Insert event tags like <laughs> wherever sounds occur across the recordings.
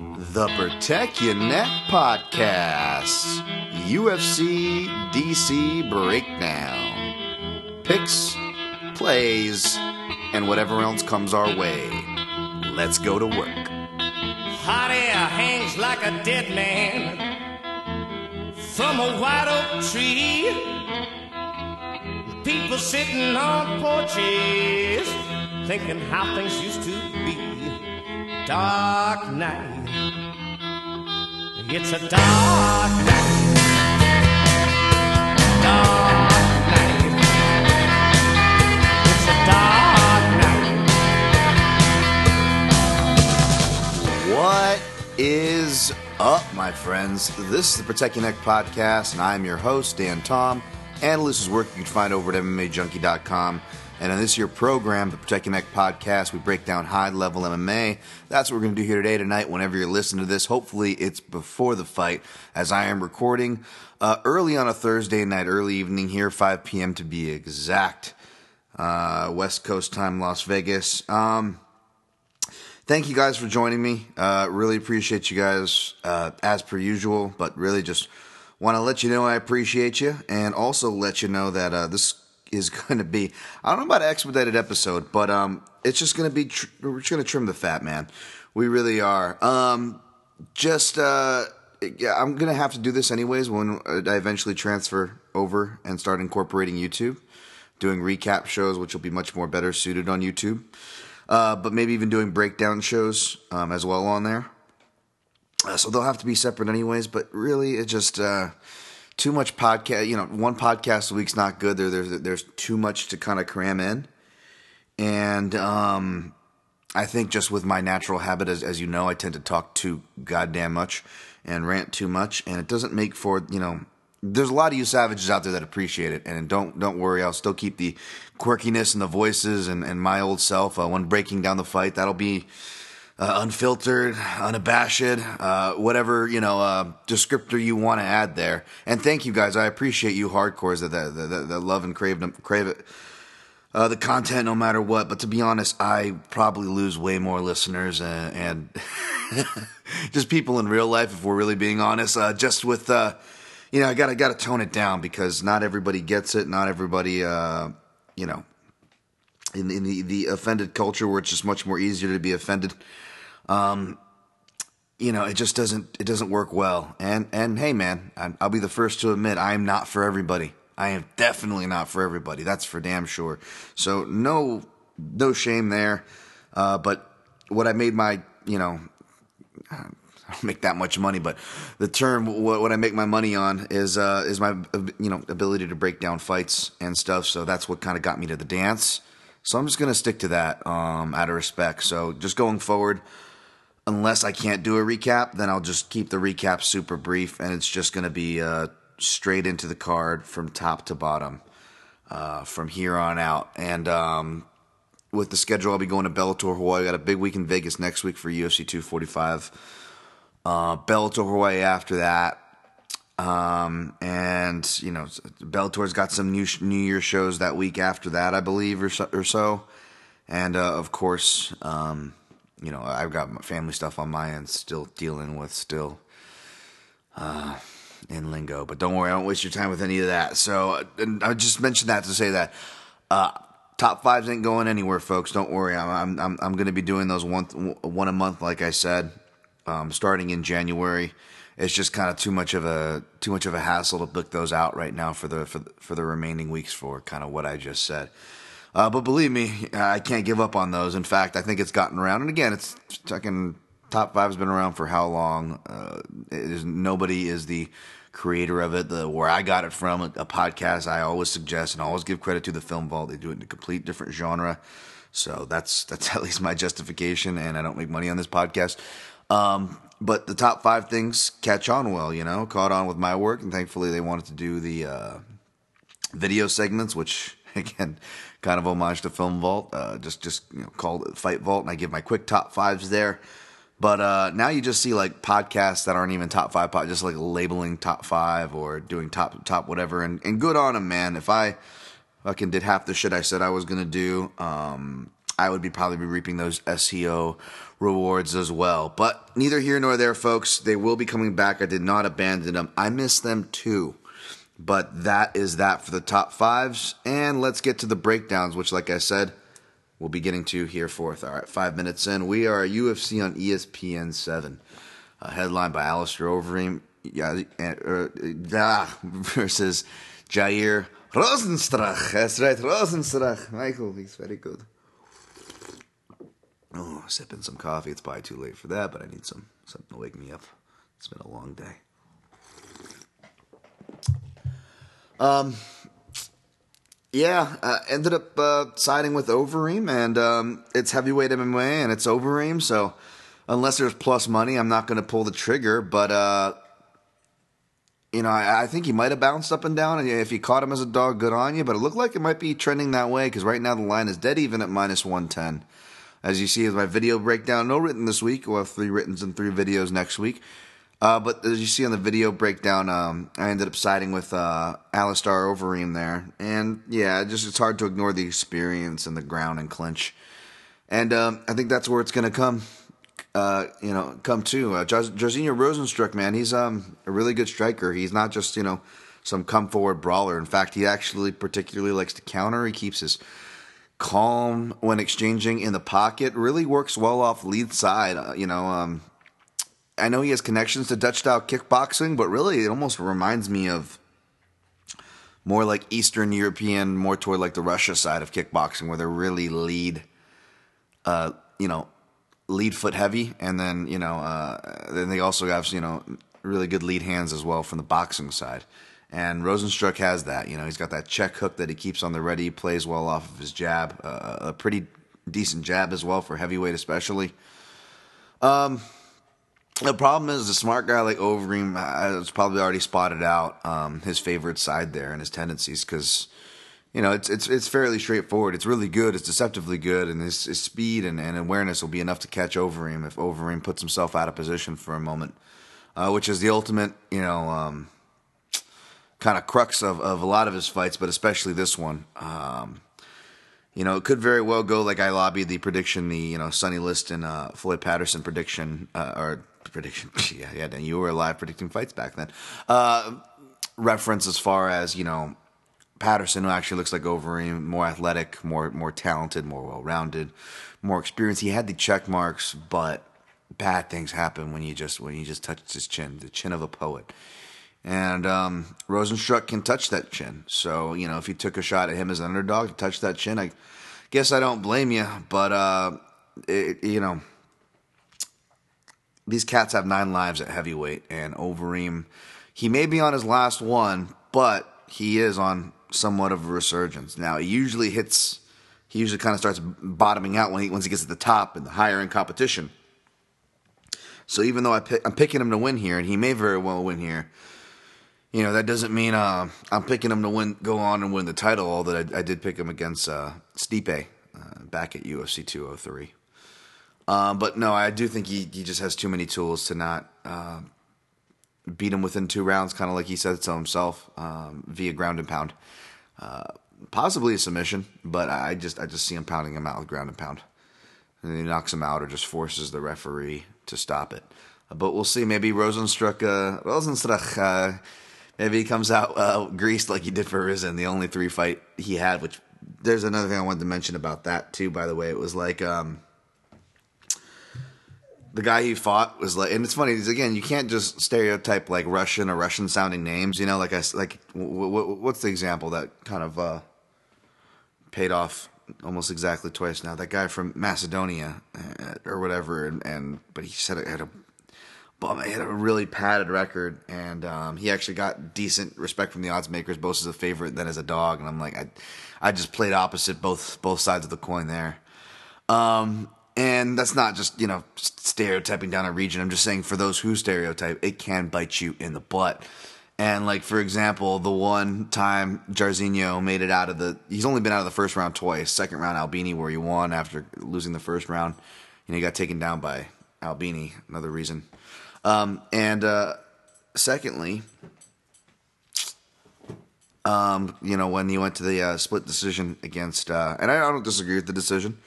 The Protect Your Neck Podcast. UFC DC Breakdown. Picks, plays, and whatever else comes our way. Let's go to work. Hot air hangs like a dead man from a white oak tree. People sitting on porches thinking how things used to. Dark night. It's a dark night. It's a dark night. What is up, my friends? This is the Protect Your Neck Podcast, and I'm your host, Dan Tom. Analysts' work you can find over at MMAJunkie.com. And on this year program, the Protect Your Neck Podcast, we break down high level MMA. That's what we're going to do here today, tonight, whenever you're listening to this. Hopefully, it's before the fight, as I am recording uh, early on a Thursday night, early evening here, 5 p.m. to be exact. Uh, West Coast time, Las Vegas. Um, thank you guys for joining me. Uh, really appreciate you guys uh, as per usual, but really just want to let you know I appreciate you and also let you know that uh, this is <laughs> going to be I don't know about expedited episode, but um, it's just going to be tr- we're just going to trim the fat, man. We really are. Um, just uh, yeah, I'm going to have to do this anyways when I eventually transfer over and start incorporating YouTube, doing recap shows, which will be much more better suited on YouTube. Uh, but maybe even doing breakdown shows um, as well on there. Uh, so they'll have to be separate anyways. But really, it just uh, too much podcast. You know, one podcast a week's not good. There, there's there's too much to kind of cram in, and um, I think just with my natural habit, as as you know, I tend to talk too goddamn much and rant too much, and it doesn't make for you know. There's a lot of you savages out there that appreciate it, and don't don't worry. I'll still keep the quirkiness and the voices and, and my old self uh, when breaking down the fight. That'll be uh, unfiltered, unabashed, uh, whatever you know uh, descriptor you want to add there. And thank you guys. I appreciate you hardcores that that, that, love and crave crave it. Uh, the content, no matter what. But to be honest, I probably lose way more listeners and, and <laughs> just people in real life, if we're really being honest. Uh, just with, uh, you know, I gotta gotta tone it down because not everybody gets it. Not everybody, uh, you know, in, in the the offended culture where it's just much more easier to be offended. Um, you know, it just doesn't it doesn't work well. And and hey, man, I- I'll be the first to admit I am not for everybody. I am definitely not for everybody. That's for damn sure. So no no shame there. Uh, but what I made my you know I don't make that much money, but the term what, what I make my money on is uh, is my you know ability to break down fights and stuff. So that's what kind of got me to the dance. So I'm just gonna stick to that um, out of respect. So just going forward, unless I can't do a recap, then I'll just keep the recap super brief, and it's just gonna be uh, straight into the card from top to bottom uh, from here on out. And um, with the schedule, I'll be going to Bellator Hawaii. I got a big week in Vegas next week for UFC 245. Uh, Bellator Hawaii after that. Um, and you know, Bellator's got some new New Year shows that week after that, I believe, or so. Or so. And uh, of course, um, you know, I've got family stuff on my end still dealing with still uh, in lingo. But don't worry, I don't waste your time with any of that. So I just mentioned that to say that uh, top fives ain't going anywhere, folks. Don't worry. I'm I'm I'm going to be doing those one one a month, like I said, um, starting in January. It's just kind of too much of a too much of a hassle to book those out right now for the for the, for the remaining weeks for kind of what I just said. Uh, but believe me, I can't give up on those. In fact, I think it's gotten around. And again, it's fucking top five's been around for how long? Uh, is, nobody is the creator of it. The where I got it from, a, a podcast I always suggest and always give credit to the Film Vault. They do it in a complete different genre. So that's that's <laughs> at least my justification, and I don't make money on this podcast. Um, but the top five things catch on well, you know, caught on with my work, and thankfully they wanted to do the uh, video segments, which <laughs> again, kind of homage to Film Vault, uh, just just you know, called Fight Vault, and I give my quick top fives there. But uh, now you just see like podcasts that aren't even top five, just like labeling top five or doing top top whatever, and, and good on them, man. If I fucking did half the shit I said I was gonna do, um, I would be probably be reaping those SEO rewards as well. But neither here nor there, folks. They will be coming back. I did not abandon them. I miss them too. But that is that for the top fives. And let's get to the breakdowns, which, like I said, we'll be getting to here forth. All right, five minutes in. We are UFC on ESPN 7. A headline by Alistair Overeem yeah, uh, uh, <laughs> versus Jair Rozenstruik. That's right, Rozenstruik. Michael, he's very good. Oh, sipping some coffee. It's probably too late for that, but I need some something to wake me up. It's been a long day. Um, yeah, uh, ended up uh, siding with Overeem, and um, it's heavyweight MMA, and it's Overeem. So unless there's plus money, I'm not going to pull the trigger. But uh, you know, I, I, think he might have bounced up and down. And if you caught him as a dog, good on you. But it looked like it might be trending that way because right now the line is dead even at minus 110. As you see, as my video breakdown, no written this week. We'll have three writtens and three videos next week. Uh, but as you see on the video breakdown, um, I ended up siding with uh, Alistair Overeem there, and yeah, just it's hard to ignore the experience and the ground and clinch, and um, I think that's where it's going to come. Uh, you know, come to uh, Jairzinho Rozenstruik, man, he's um, a really good striker. He's not just you know some come forward brawler. In fact, he actually particularly likes to counter. He keeps his calm when exchanging in the pocket. Really works well off lead side. Uh, you know, um, I know he has connections to Dutch style kickboxing, but really it almost reminds me of more like Eastern European, more toward like the Russia side of kickboxing, where they're really lead, uh, you know, lead foot heavy, and then you know, uh, then they also have you know really good lead hands as well from the boxing side. And Rozenstruik has that. You know, he's got that check hook that he keeps on the ready. Plays well off of his jab, uh, a pretty decent jab as well for heavyweight, especially. Um, the problem is the smart guy like Overeem has probably already spotted out um, his favorite side there and his tendencies because you know it's it's it's fairly straightforward. It's really good. It's deceptively good, and his, his speed and, and, awareness will be enough to catch Overeem if Overeem puts himself out of position for a moment, uh, which is the ultimate you know um, kind of crux of, of a lot of his fights, but especially this one. Um, you know, it could very well go like I lobbied the prediction, the you know Sonny Liston, uh, Floyd Patterson prediction, uh, or prediction. <laughs> yeah, yeah, Dan, you were alive predicting fights back then. Uh, reference as far as you know, Patterson who actually looks like Overeem, more athletic, more more talented, more well rounded, more experienced. He had the check marks, but bad things happen when you just when you just touch his chin, the chin of a poet. And um, Rozenstruik can touch that chin. So you know, if you took a shot at him as an underdog to touch that chin, I guess I don't blame you. But uh, it, you know these cats have nine lives at heavyweight, and Overeem, he may be on his last one, but he is on somewhat of a resurgence. Now, he usually hits, he usually kind of starts bottoming out when he, once he gets to the top and the higher in competition. So even though I pick, I'm picking him to win here, and he may very well win here, you know that doesn't mean uh, I'm picking him to win, go on and win the title. Although I, I did pick him against uh, Stipe uh, back at UFC 203. Um, but no, I do think he, he just has too many tools to not uh, beat him within two rounds, kind of like he said so himself, um, via ground and pound. Uh, possibly a submission, but I just I just see him pounding him out with ground and pound. And he knocks him out or just forces the referee to stop it. Uh, but we'll see. Maybe Rosenstruck, uh, Rozenstruik, uh, maybe he comes out uh, greased like he did for Rizin, the only three fight he had. Which there's another thing I wanted to mention about that too. By the way, it was like. Um, the guy he fought was like, and it's funny again, you can't just stereotype like Russian or Russian sounding names. You know, like I like, w- w- what's the example that kind of uh, paid off almost exactly twice now? That guy from Macedonia uh, or whatever, and, and but he said it had a bum, he had a really padded record, and um, he actually got decent respect from the odds makers, both as a favorite then as a dog. And I'm like, I, I just played opposite both both sides of the coin there. Um, and that's not just, you know, stereotyping down a region. I'm just saying for those who stereotype, it can bite you in the butt. And like for example, the one time Jairzinho made it out of the he's only been out of the first round twice. Second round Albini where he won after losing the first round. You know, he got taken down by Albini, another reason. Um, and uh, secondly, um, you know, when he went to the uh, split decision against, uh, and I, don't disagree with the decision.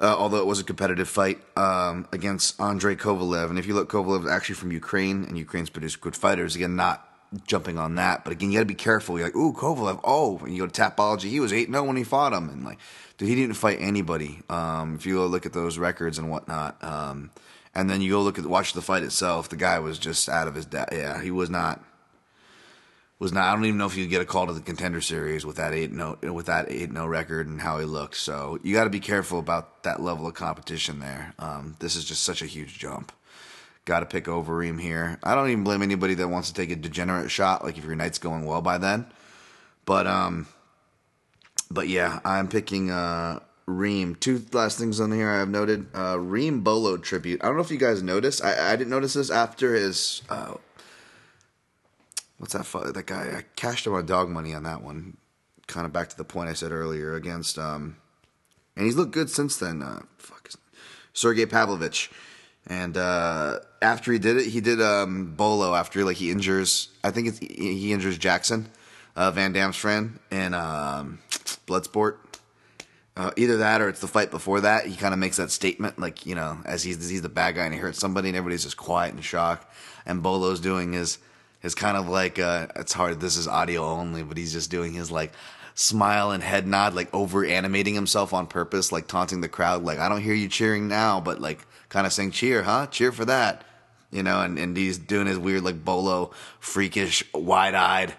Uh, although it was a competitive fight um, against Andrei Kovalev. And if you look, Kovalev is actually from Ukraine, and Ukraine's produced good fighters. Again, not jumping on that, but again, you got to be careful. You're like, ooh, Kovalev. Oh, and you go to Tapology, he was eight 0 when he fought him, and like, dude, he didn't fight anybody. Um, if you go look at those records and whatnot, um, and then you go look at watch the fight itself, the guy was just out of his depth. Yeah, he was not was not. I don't even know if you get a call to the contender series with that eight no with that eight no record and how he looked. So you got to be careful about that level of competition there. Um, this is just such a huge jump. Got to pick Overeem here. I don't even blame anybody that wants to take a degenerate shot. Like if your night's going well by then, but um, but yeah, I'm picking uh Reem. Two last things on here I have noted. Uh, Reem Bolo tribute. I don't know if you guys noticed. I, I didn't notice this after his uh, what's that? That guy. I cashed him on dog money on that one. Kind of back to the point I said earlier against. um And he's looked good since then. Uh, fuck, Sergey Pavlovich. And uh, after he did it, he did um, Bolo after like he injures. I think it's, he injures Jackson, uh, Van Damme's friend, in um, Bloodsport. Uh, either that or it's the fight before that. He kind of makes that statement, like you know, as he's he's the bad guy and he hurts somebody, and everybody's just quiet and shock. And Bolo's doing his is kind of like uh, it's hard. This is audio only, but he's just doing his like smile and head nod, like over animating himself on purpose, like taunting the crowd. Like I don't hear you cheering now, but like kind of saying cheer, huh? Cheer for that, you know. And and he's doing his weird like bolo, freakish, wide eyed.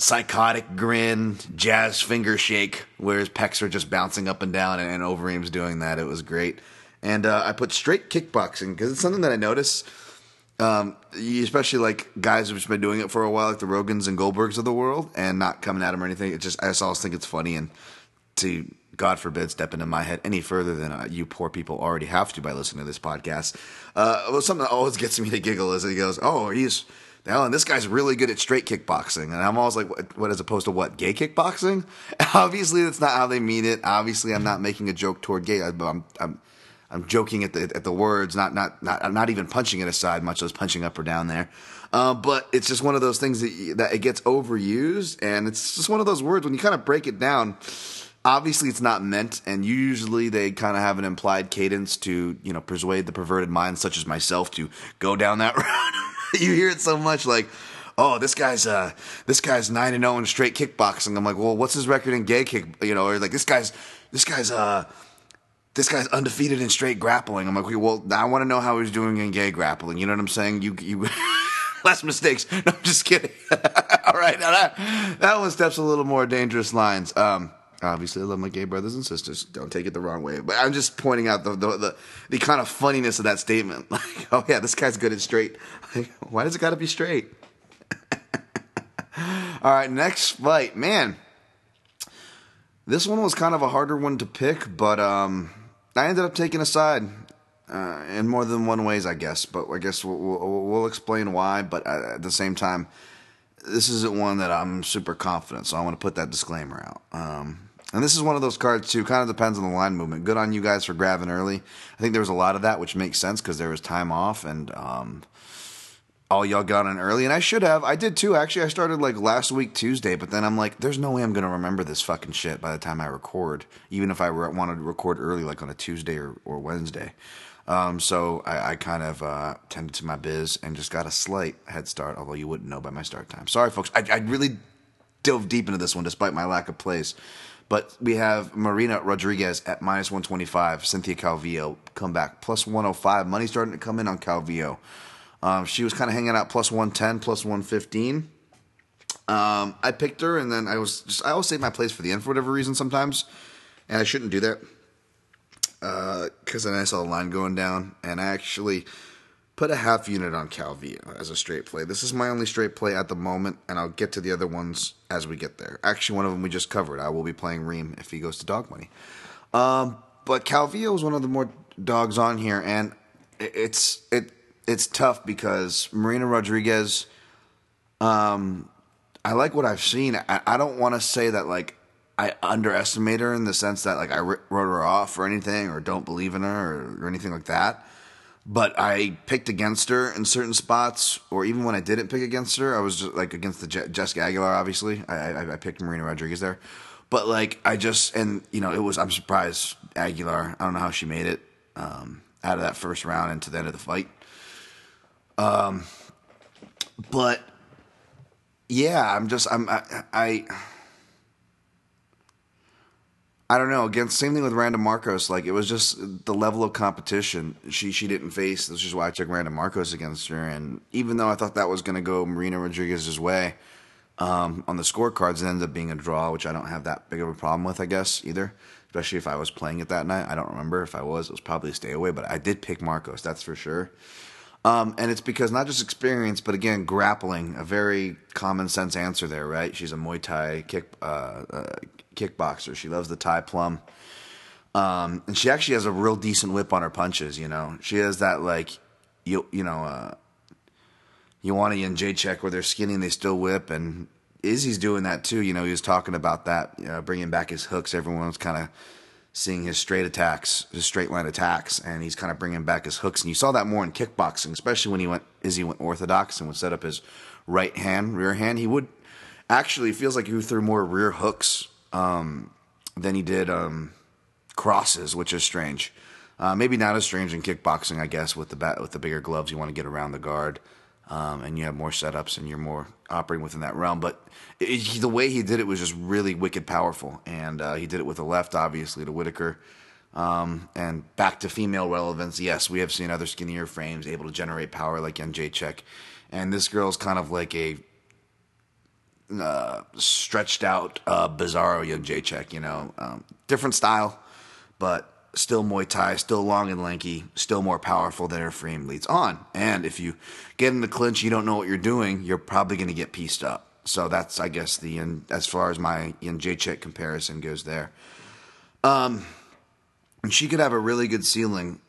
Psychotic grin, jazz finger shake, where his pecs are just bouncing up and down, and, and Overeem's doing that. It was great. And uh, I put straight kickboxing because it's something that I notice um, especially like guys who've been doing it for a while, like the Rogans and Goldbergs of the world, and not coming at them or anything. It just I just always think it's funny, and to God forbid step into my head any further than uh, you poor people already have to by listening to this podcast. Uh, well, something that always <laughs> gets me to giggle is he goes, "Oh, he's." and this guy's really good at straight kickboxing. And I'm always like, what, what as opposed to what? Gay kickboxing? <laughs> Obviously, that's not how they mean it. Obviously, I'm not making a joke toward gay. I'm, I'm I'm joking at the at the words, not not not I'm not even punching it aside, much less punching up or down there. Uh, but it's just one of those things that that it gets overused, and it's just one of those words when you kind of break it down. Obviously, it's not meant, and usually they kind of have an implied cadence to you know persuade the perverted mind, such as myself, to go down that <laughs> road. you hear it so much, like oh, this guy's uh, this guy's nine and zero oh in straight kickboxing. I'm like, well, what's his record in gay kick? You know, or like this guy's this guy's uh, this guy's undefeated in straight grappling. I'm like, well, I want to know how he's doing in gay grappling. You know what I'm saying? You, you, <laughs> less mistakes. <laughs> No, I'm just kidding. <laughs> All right, now that that one steps a little more dangerous lines. Um, obviously, I love my gay brothers and sisters. Don't take it the wrong way, but I'm just pointing out the the the, the kind of funniness of that statement. Like, oh yeah, this guy's good at straight. Like, why does it got to be straight? All right, next fight, man. This one was kind of a harder one to pick, but um, I ended up taking a side uh, in more than one ways, I guess. But I guess we'll, we'll, we'll explain why. But at the same time, this isn't one that I'm super confident, so I want to put that disclaimer out. Um, and this is one of those cards too. Kind of depends on the line movement. Good on you guys for grabbing early. I think there was a lot of that, which makes sense because there was time off and. Um, all y'all got in early, and I should have. I did too. Actually, I started like last week Tuesday, but then I'm like, there's no way I'm gonna remember this fucking shit by the time I record, even if I re- wanted to record early, like on a Tuesday or, or Wednesday. Um, so I, I kind of uh, tended to my biz and just got a slight head start, although you wouldn't know by my start time. Sorry, folks. I, I really dove deep into this one despite my lack of plays. But we have Marina Rodriguez at minus 125, Cynthia Calvillo come back plus 105. Money starting to come in on Calvillo. Um, she was kind of hanging out plus 110, plus 115. Um, I picked her, and then I was just, I always save my place for the end for whatever reason sometimes, and I shouldn't do that because uh, then I saw the line going down, and I actually put a half unit on Calvillo as a straight play. This is my only straight play at the moment, and I'll get to the other ones as we get there. Actually, one of them we just covered. I will be playing Reem if he goes to dog money. Um, but Calvillo is one of the more dogs on here, and it's it it's tough because Marina Rodriguez. Um, I like what I've seen. I, I don't want to say that like I underestimate her in the sense that like I wrote her off or anything or don't believe in her or, or anything like that. But I picked against her in certain spots, or even when I didn't pick against her, I was just like against the Je- Jessica Aguilar. Obviously, I, I, I picked Marina Rodriguez there. But like I just and you know it was I'm surprised Aguilar. I don't know how she made it um, out of that first round into the end of the fight. Um, but yeah, I'm just I'm I. I I don't know. Again, same thing with Randa Marcos. Like it was just the level of competition she she didn't face. This is why I took Randa Marcos against her. And even though I thought that was going to go Marina Rodriguez's way um, on the scorecards, it ended up being a draw, which I don't have that big of a problem with. I guess either, especially if I was playing it that night. I don't remember if I was. It was probably a stay away, but I did pick Marcos. That's for sure. Um, and it's because not just experience, but again, grappling, a very common sense answer there, right? She's a Muay Thai kick, uh, uh, kickboxer. She loves the Thai plum. Um, and she actually has a real decent whip on her punches, you know. She has that, like, you, you know, uh, Joanna Jędrzejczyk where they're skinny and they still whip. And Izzy's doing that too. You know, he was talking about that, you know, bringing back his hooks. Everyone was kind of seeing his straight attacks, his straight line attacks, and he's kind of bringing back his hooks. And you saw that more in kickboxing, especially when he went Izzy went orthodox and would set up his right hand, rear hand. He would actually feels like he threw more rear hooks um, than he did um, crosses, which is strange. Uh, maybe not as strange in kickboxing, I guess, with the bat, with the bigger gloves, you want to get around the guard, um, and you have more setups, and you're more operating within that realm. But it, the way he did it was just really wicked powerful, and uh, he did it with the left, obviously, to Whitaker. Um, and back to female relevance, yes, we have seen other skinnier frames able to generate power like Jędrzejczyk, and this girl's kind of like a uh, stretched out uh, Bizarro Jędrzejczyk, you know, um, different style, but still Muay Thai, still long and lanky, still more powerful than her frame leads on. And if you get in the clinch, you don't know what you're doing, you're probably going to get pieced up. So that's, I guess, the as far as my Jędrzejczyk comparison goes there. Um, and she could have a really good ceiling.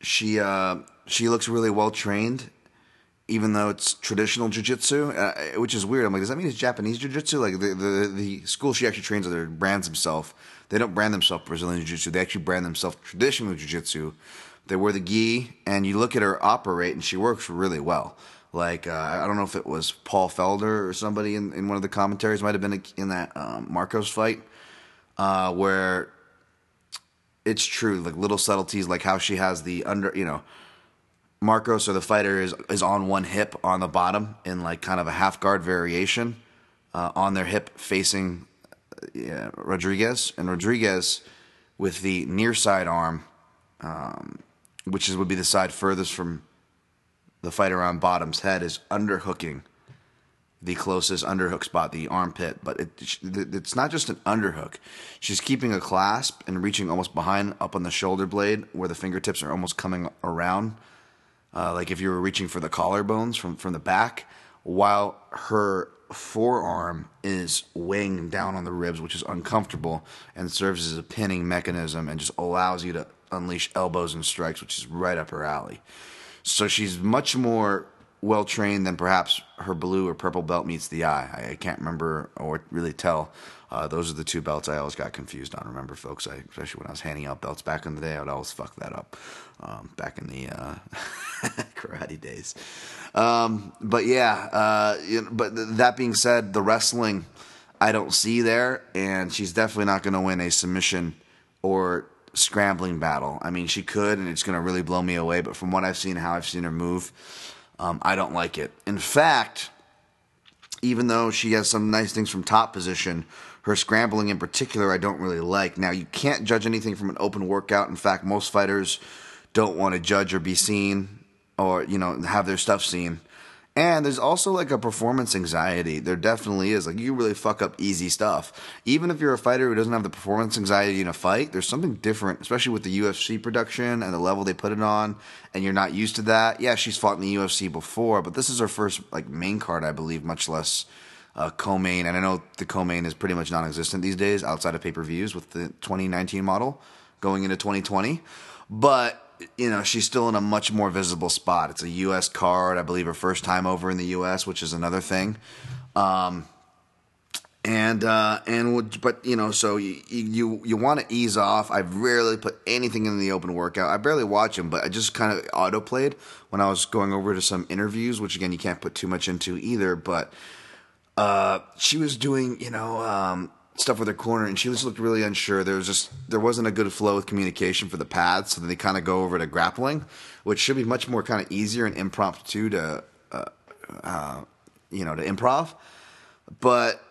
She uh, she looks really well trained even though it's traditional jujitsu, uh, which is weird. I'm like, does that mean it's Japanese jujitsu? Like the, the the school she actually trains her brands himself. They don't brand themselves Brazilian jiu-jitsu. They actually brand themselves traditional jiu-jitsu. They wear the gi, and you look at her operate, and she works really well. Like uh, I don't know if it was Paul Felder or somebody in, in one of the commentaries might have been in that um, Marcos fight, uh, where it's true. Like little subtleties, like how she has the under, you know Marcos or the fighter is is on one hip on the bottom in like kind of a half guard variation uh, on their hip facing uh, Rodriguez and Rodriguez with the near side arm, um, which is would be the side furthest from the fighter on bottom's head, is underhooking the closest underhook spot, the armpit. But it, it's not just an underhook. She's keeping a clasp and reaching almost behind up on the shoulder blade where the fingertips are almost coming around uh, like if you were reaching for the collarbones from, from the back, while her forearm is weighing down on the ribs, which is uncomfortable and serves as a pinning mechanism and just allows you to unleash elbows and strikes, which is right up her alley. So she's much more well trained than perhaps her blue or purple belt meets the eye. I, can't remember or really tell. Uh, those are the two belts I always got confused on. Remember, folks, I, especially when I was handing out belts back in the day, I would always fuck that up um, back in the uh, <laughs> karate days. Um, but yeah, uh, you know, but th- that being said, the wrestling I don't see there, and she's definitely not going to win a submission or scrambling battle. I mean, she could, and it's going to really blow me away. But from what I've seen, how I've seen her move, um, I don't like it. In fact, even though she has some nice things from top position, her scrambling in particular, I don't really like. Now, you can't judge anything from an open workout. In fact, most fighters don't want to judge or be seen or, you know, have their stuff seen. And there's also like a performance anxiety. There definitely is. Like you really fuck up easy stuff. Even if you're a fighter who doesn't have the performance anxiety in a fight, there's something different, especially with the UFC production and the level they put it on, and you're not used to that. Yeah, she's fought in the UFC before, but this is her first like main card, I believe, much less uh, co-main. And I know the co-main is pretty much non-existent these days outside of pay-per-views with the 2019 model going into 2020. But you know, she's still in a much more visible spot. It's a U.S. card, I believe, her first time over in the U.S., which is another thing. Um, and uh, and but you know, so you you, you want to ease off. I've rarely put anything in the open workout. I barely watch them, but I just kind of auto played when I was going over to some interviews, which again you can't put too much into either. But uh, she was doing, you know, um, stuff with her corner, and she just looked really unsure. There was just there wasn't a good flow of communication for the pads, so then they kind of go over to grappling, which should be much more kind of easier and impromptu to, uh, uh, you know, to improv. But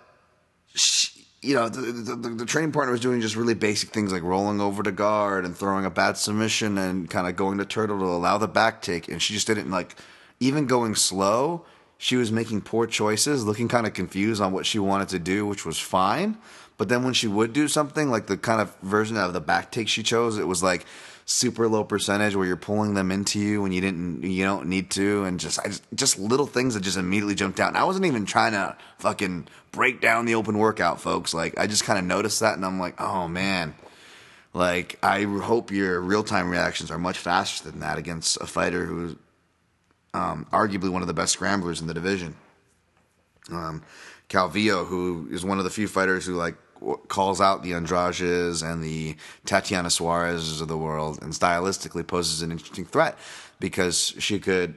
she, you know, the, the, the, the training partner was doing just really basic things like rolling over to guard and throwing a bad submission and kind of going to turtle to allow the back take, and she just didn't like even going slow she was making poor choices, looking kind of confused on what she wanted to do, which was fine. But then when she would do something, like the kind of version of the back take she chose, it was like super low percentage where you're pulling them into you when you didn't, you don't need to, and just, just, just little things that just immediately jumped out. And I wasn't even trying to fucking break down the open workout, folks. Like I just kind of noticed that, and I'm like, oh man. Like I hope your real time reactions are much faster than that against a fighter who's um, arguably one of the best scramblers in the division. Um, Calvillo, who is one of the few fighters who like calls out the Andrades and the Tatiana Suarez's of the world, and stylistically poses an interesting threat because she could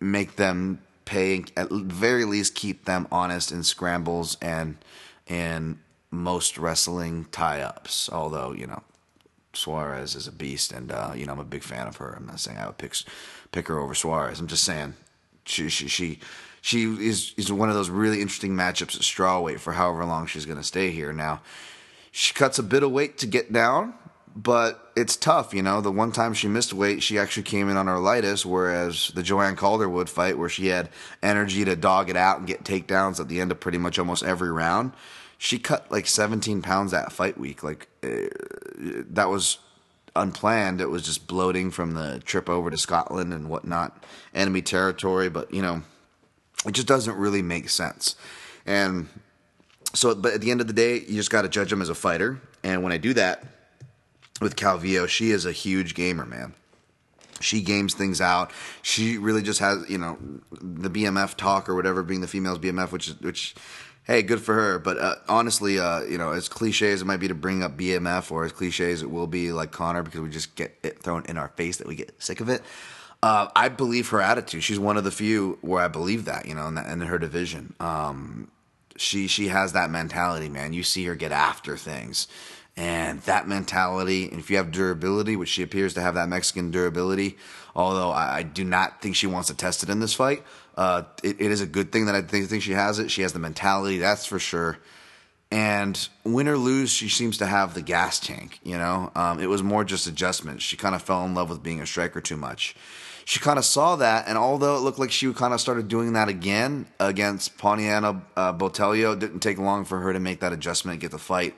make them pay at very least keep them honest in scrambles and and most wrestling tie-ups. Although you know Suarez is a beast, and uh, you know I'm a big fan of her. I'm not saying I would pick pick her over Suarez. I'm just saying she she she she is is one of those really interesting matchups at strawweight for however long she's going to stay here. Now she cuts a bit of weight to get down, but it's tough. You know, the one time she missed weight, she actually came in on her lightest, whereas the Joanne Calderwood fight, where she had energy to dog it out and get takedowns at the end of pretty much almost every round she cut like 17 pounds that fight week. Like uh, that was unplanned. It was just bloating from the trip over to Scotland and whatnot, enemy territory. But you know, it just doesn't really make sense. And so, but at the end of the day, you just got to judge him as a fighter. And when I do that with Calvillo, she is a huge gamer, man. She games things out. She really just has, you know, the BMF talk or whatever, being the female's BMF, which which hey, good for her. But uh, honestly, uh, you know, as cliche as it might be to bring up BMF, or as cliche as it will be like Conor, because we just get it thrown in our face that we get sick of it. Uh, I believe her attitude. She's one of the few where I believe that, you know, in, that, in her division. Um, she she has that mentality, man. You see her get after things, and that mentality. And if you have durability, which she appears to have that Mexican durability, although I, I do not think she wants to test it in this fight. Uh, it, it is a good thing that I think, think she has it. She has the mentality, that's for sure. And win or lose, she seems to have the gas tank. You know, um, it was more just adjustment. She kind of fell in love with being a striker too much. She kind of saw that, and although it looked like she kind of started doing that again against Poliana uh, Botelho, it didn't take long for her to make that adjustment get the fight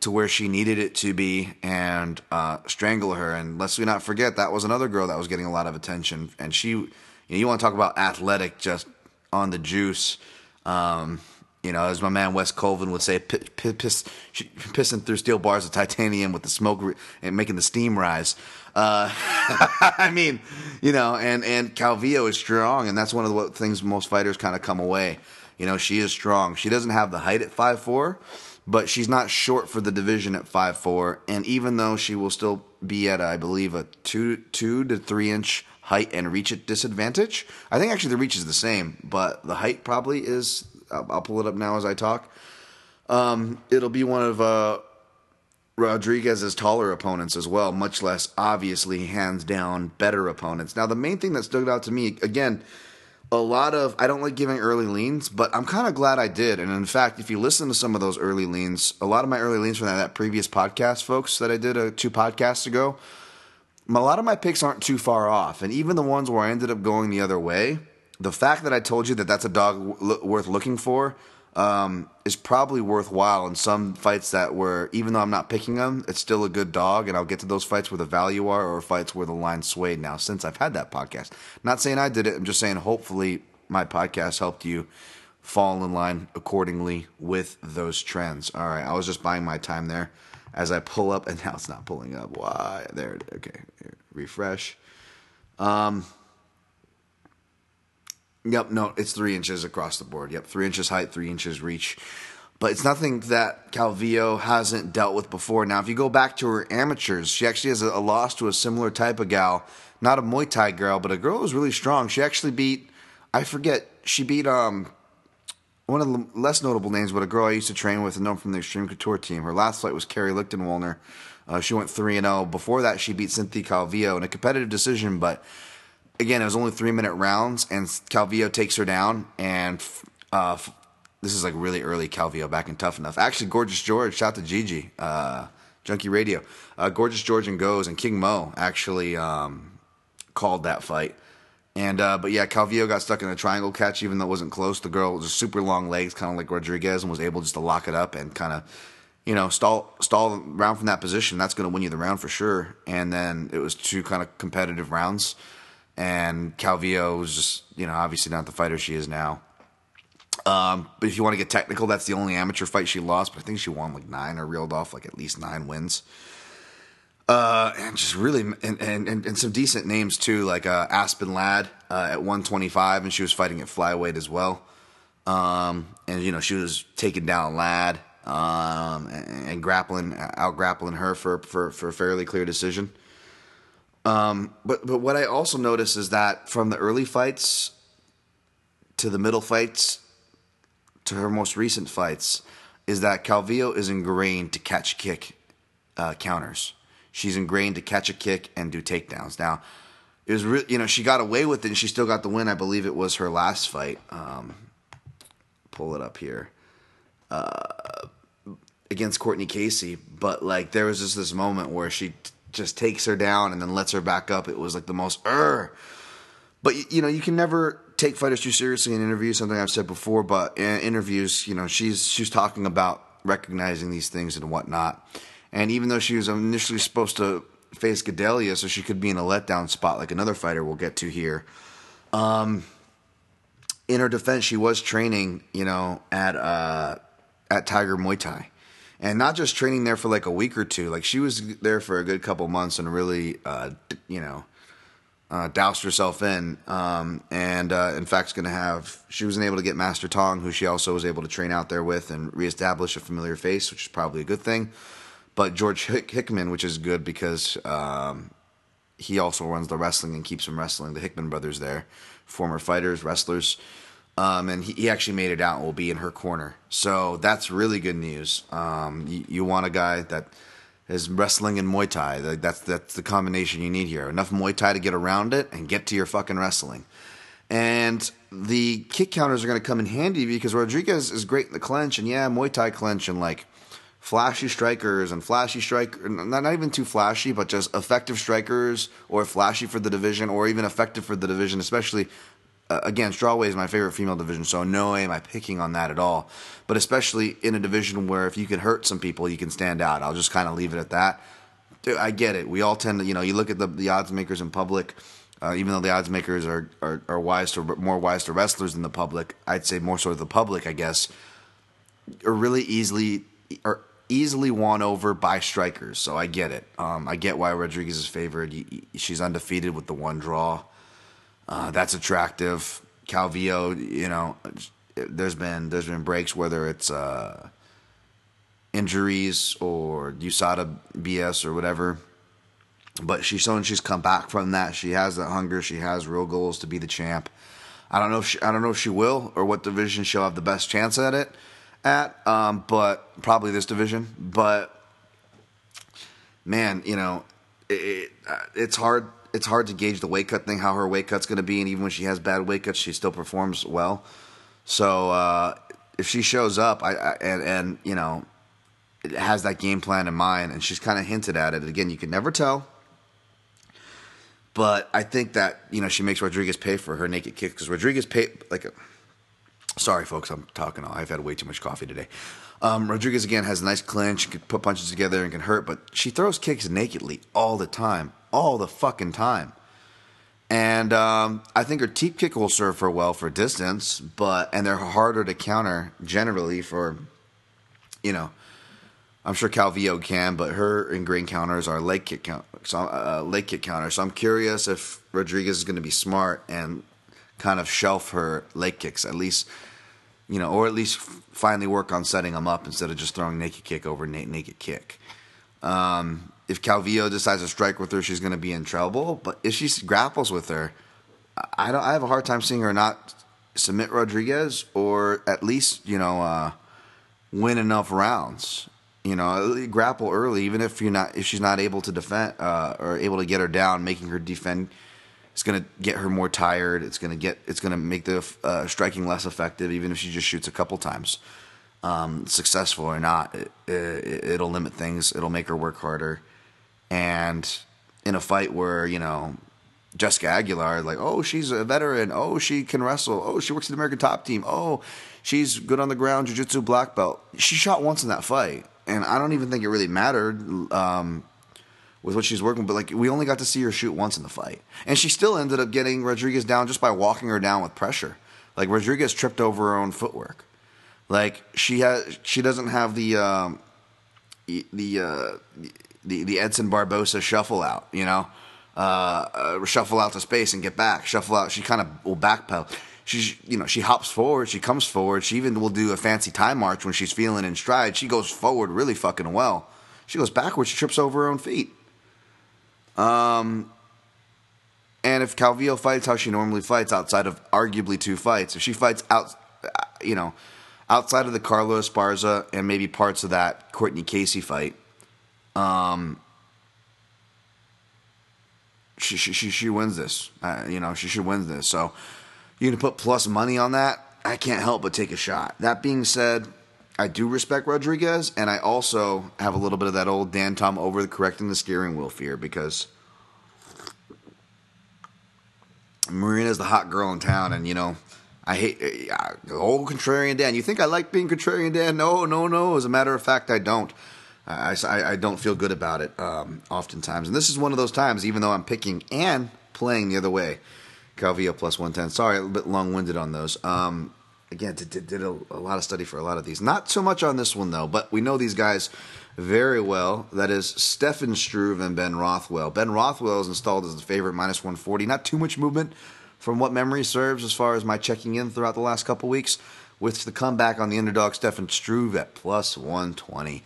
to where she needed it to be and uh, strangle her. And let's we not forget that was another girl that was getting a lot of attention, and she you, know, you want to talk about athletic, just on the juice. Um, you know, as my man Wes Colvin would say, piss, piss, pissing through steel bars of titanium with the smoke and making the steam rise. Uh, <laughs> I mean, you know, and and Calvillo is strong, and that's one of the things most fighters kind of come away. You know, she is strong. She doesn't have the height at five four, but she's not short for the division at five four. And even though she will still be at, I believe, a two two to three inch height and reach at disadvantage. I think actually the reach is the same, but the height probably is. I'll, I'll pull it up now as I talk. Um, it'll be one of uh, Rodriguez's taller opponents as well, much less obviously hands down better opponents. Now, the main thing that stood out to me again. A lot of I don't like giving early leans, but I'm kind of glad I did. And in fact, if you listen to some of those early leans, a lot of my early leans from that, that previous podcast, folks, that I did uh, two podcasts ago, a lot of my picks aren't too far off, and even the ones where I ended up going the other way, the fact that I told you that that's a dog worth looking for um, is probably worthwhile in some fights that were, even though I'm not picking them, it's still a good dog, and I'll get to those fights where the value are or fights where the line swayed now since I've had that podcast. Not saying I did it, I'm just saying hopefully my podcast helped you fall in line accordingly with those trends. All right, I was just buying my time there as I pull up, <laughs> and now it's not pulling up. Why? There. Okay. Here, refresh. Um. Yep. No, it's three inches across the board. Yep. Three inches height, three inches reach. But it's nothing that Calvillo hasn't dealt with before. Now, if you go back to her amateurs, she actually has a, loss to a similar type of gal, not a Muay Thai girl, but a girl who's really strong. She actually beat, I forget, she beat um one of the less notable names, but a girl I used to train with and known from the Extreme Couture team. Her last fight was Carrie Lichtenwalner. Uh, she went 3 and 0. Before that, she beat Cynthia Calvillo in a competitive decision, but again, it was only three minute rounds, and Calvillo takes her down. And uh, this is like really early Calvillo back in Tuff-N-Uff. Actually, Gorgeous George, shout to Gigi, uh, Junkie Radio. Uh, Gorgeous George and Goze and King Mo actually um, called that fight. And uh, but yeah, Calvillo got stuck in a triangle catch, even though it wasn't close. The girl was super long legs, kind of like Rodriguez, and was able just to lock it up and kind of, you know, stall stall round from that position. That's going to win you the round for sure. And then it was two kind of competitive rounds, and Calvillo was just, you know, obviously not the fighter she is now. Um, but if you want to get technical, that's the only amateur fight she lost. But I think she won like nine or reeled off like at least nine wins. Uh, and just really, and, and, and, some decent names too, like uh, Aspen Ladd uh, at 125, and she was fighting at flyweight as well. Um, and you know she was taking down Ladd um, and, and, grappling, out grappling her for, for for a fairly clear decision. Um, but but what I also notice is that from the early fights to the middle fights to her most recent fights, is that Calvillo is ingrained to catch kick uh, counters she's ingrained to catch a kick and do takedowns. Now, it was really, you know, she got away with it and she still got the win. I believe it was her last fight. Um, pull it up here. Uh, against Courtney Casey, but like there was just this moment where she t- just takes her down and then lets her back up. It was like the most er. But you know, you can never take fighters too seriously in interviews. Something I've said before, but in interviews, you know, she's she's talking about recognizing these things and whatnot. And even though she was initially supposed to face Gadelha, so she could be in a letdown spot like another fighter we'll get to here. Um, in her defense, she was training, you know, at uh, at Tiger Muay Thai, and not just training there for like a week or two. Like she was there for a good couple months and really, uh, you know, uh, doused herself in. Um, and uh, in fact, going to have she wasn't able to get Master Tong, who she also was able to train out there with and reestablish a familiar face, which is probably a good thing but George Hick- Hickman, which is good because um, he also runs the wrestling and keeps them wrestling. The Hickman brothers there, former fighters, wrestlers. Um, and he, he, actually made it out and will be in her corner. So that's really good news. Um, you, you, want a guy that is wrestling and Muay Thai. That's, that's the combination you need here. Enough Muay Thai to get around it and get to your fucking wrestling. And the kick counters are going to come in handy because Rodriguez is great in the clinch. And yeah, Muay Thai clinch and like flashy strikers and flashy strike not, not even too flashy but just effective strikers or flashy for the division or even effective for the division especially uh, again strawweight is my favorite female division so no way am i picking on that at all. But especially in a division where if you can hurt some people you can stand out. I'll just kind of leave it at that. Dude, i get it. We all tend to you know you look at the, the odds makers in public uh, even though the odds makers are, are, are wise to more wise to wrestlers than the public i'd say more so the public i guess are really easily are easily won over by strikers, so I get it. Um, I get why Rodriguez is favored. She's undefeated with the one draw. Uh, that's attractive. Calvillo, you know, there's been there's been breaks whether it's uh, injuries or USADA BS or whatever. But she's shown she's come back from that. She has that hunger. She has real goals to be the champ. I don't know if she, I don't know if she will or what division she'll have the best chance at it at, um, but probably this division. But man, you know, it, uh, it's hard. It's hard to gauge the weight cut thing, how her weight cut's going to be, and even when she has bad weight cuts, she still performs well. So uh, if she shows up, I, I and and you know, it has that game plan in mind, and she's kind of hinted at it. Again, you can never tell. But I think that you know she makes Rodriguez pay for her naked kick because Rodriguez paid like a, Sorry, folks, I'm talking. I've had way too much coffee today. Um, Rodriguez again has a nice clinch, can put punches together and can hurt, but she throws kicks nakedly all the time, all the fucking time. And um, I think her teep kick will serve her well for distance, but and they're harder to counter generally for, you know, I'm sure Calvillo can, but her ingrained counters are leg kick count, so, uh, leg kick counters. So I'm curious if Rodriguez is going to be smart and kind of shelf her leg kicks at least, you know, or at least finally work on setting them up instead of just throwing naked kick over naked kick. Um, if Calvillo decides to strike with her, she's going to be in trouble. But if she grapples with her, I don't. I have a hard time seeing her not submit Rodriguez or at least you know uh, win enough rounds. You know, grapple early, even if you're not if she's not able to defend uh, or able to get her down, making her defend. It's gonna get her more tired. It's gonna get. It's gonna make the uh, striking less effective, even if she just shoots a couple times. Um, successful or not, it, it, it'll limit things. It'll make her work harder. And in a fight where you know Jessica Aguilar, like, oh, she's a veteran. Oh, she can wrestle. Oh, she works in the American Top Team. Oh, she's good on the ground, jiu-jitsu black belt. She shot once in that fight, and I don't even think it really mattered um, with what she's working. But like, we only got to see her shoot once in the fight, and she still ended up getting Rodriguez down just by walking her down with pressure. Like Rodriguez tripped over her own footwork. Like she has, she doesn't have the um, the uh, the the Edson Barbosa shuffle out. You know, uh, uh, shuffle out to space and get back. Shuffle out. She kind of will backpedal she's you know she hops forward she comes forward she even will do a fancy time march when she's feeling in stride she goes forward really fucking well she goes backwards she trips over her own feet um and if calvillo fights how she normally fights outside of arguably two fights if she fights out you know outside of the Carlos esparza and maybe parts of that courtney casey fight um she, she, she, she wins this. Uh, you know, she should win this. So going to put plus money on that, I can't help but take a shot. That being said, I do respect Rodriguez, and I also have a little bit of that old Dan Tom over correcting the steering wheel fear because Marina's the hot girl in town, and you know, I hate uh, old contrarian Dan. You think I like being contrarian Dan? No, no, no. As a matter of fact, I don't. I, I, I don't feel good about it um, oftentimes, and this is one of those times. Even though I'm picking and playing the other way, Calvillo plus 110. Sorry, a little bit long winded on those. Um, again, did, did, a, a, lot of study for a lot of these. Not so much on this one, though, but we know these guys very well. That is Stefan Struve and Ben Rothwell. Ben Rothwell is installed as the favorite, minus 140. Not too much movement from what memory serves as far as my checking in throughout the last couple weeks, with the comeback on the underdog Stefan Struve at plus 120.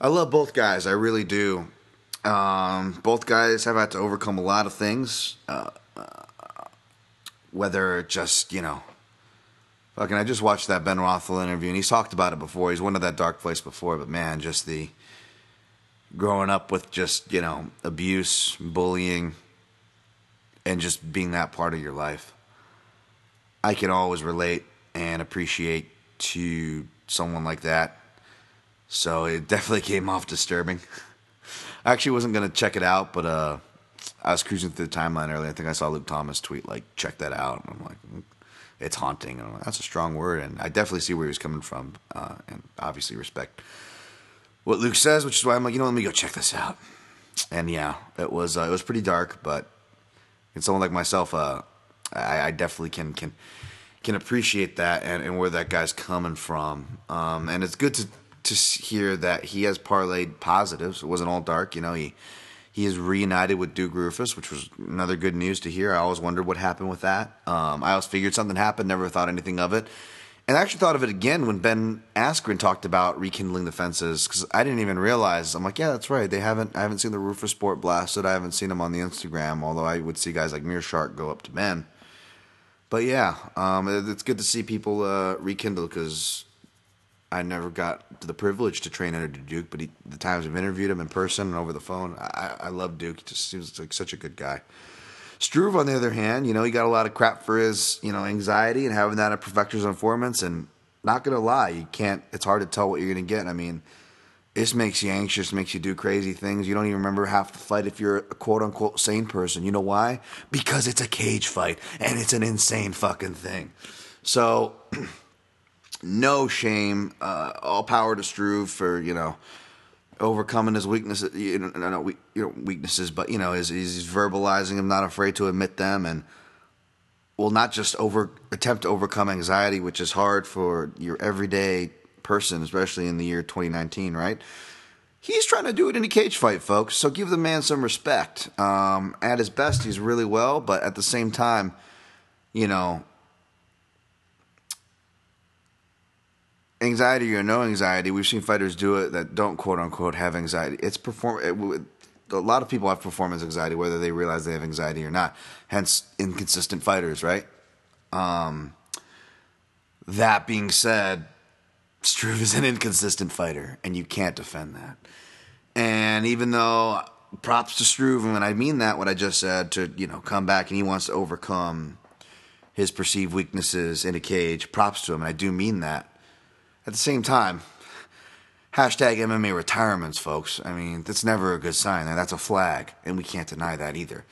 I love both guys. I really do. Um, both guys have had to overcome a lot of things. Uh, uh, whether just you know fucking I just watched that Ben Rothwell interview and he's talked about it before. He's went to that dark place before, but man, just the growing up with just, you know, abuse, bullying, and just being that part of your life. I can always relate and appreciate to someone like that. So it definitely <laughs> came off disturbing. I actually wasn't gonna check it out, but uh I was cruising through the timeline earlier. I think I saw Luke Thomas tweet like, "Check that out." And I'm like, "It's haunting." Like, That's a strong word, and I definitely see where he was coming from, uh, and obviously respect what Luke says, which is why I'm like, you know, let me go check this out. And yeah, it was uh, it was pretty dark, but in someone like myself, uh, I, I, definitely can can can appreciate that and, and where that guy's coming from. Um, and it's good to to hear that he has parlayed positives. It wasn't all dark, you know. He he is reunited with Duke Roufus, which was another good news to hear. I always wondered what happened with that. Um, I always figured something happened, never thought anything of it. And I actually thought of it again when Ben Askren talked about rekindling the fences because I didn't even realize. I'm like, yeah, that's right. They haven't. I haven't seen the Roufusport blasted. I haven't seen them on the Instagram. Although I would see guys like Meerschaert go up to Ben. But yeah, um, it's good to see people uh, rekindle because I never got the privilege to train under Duke, but he, the times I've interviewed him in person and over the phone, I, I love Duke. He just seems like such a good guy. Struve, on the other hand, you know, he got a lot of crap for his, you know, anxiety and having that at Perfectors Informants. And not going to lie, you can't, it's hard to tell what you're going to get. I mean, this makes you anxious, makes you do crazy things. You don't even remember half the fight if you're a quote unquote sane person. You know why? Because it's a cage fight and it's an insane fucking thing. So, <clears throat> no shame. Uh, all power to Struve for you know overcoming his weaknesses. You know, no, no, you know weaknesses, but you know, he's, he's verbalizing them, not afraid to admit them, and will not just over attempt to overcome anxiety, which is hard for your everyday person, especially in the year 2019, right? He's trying to do it in a cage fight, folks. So give the man some respect. Um, at his best, he's really well, but at the same time, you know, anxiety or no anxiety, we've seen fighters do it that don't quote unquote have anxiety. It's perform. It, a lot of people have performance anxiety, whether they realize they have anxiety or not. Hence, inconsistent fighters, right? Um, That being said, Struve is an inconsistent fighter, and you can't defend that. And even though props to Struve, and I mean that what I just said to you know come back and he wants to overcome his perceived weaknesses in a cage. Props to him, and I do mean that. At the same time, hashtag MMA retirements, folks. I mean, that's never a good sign. That's a flag, and we can't deny that either.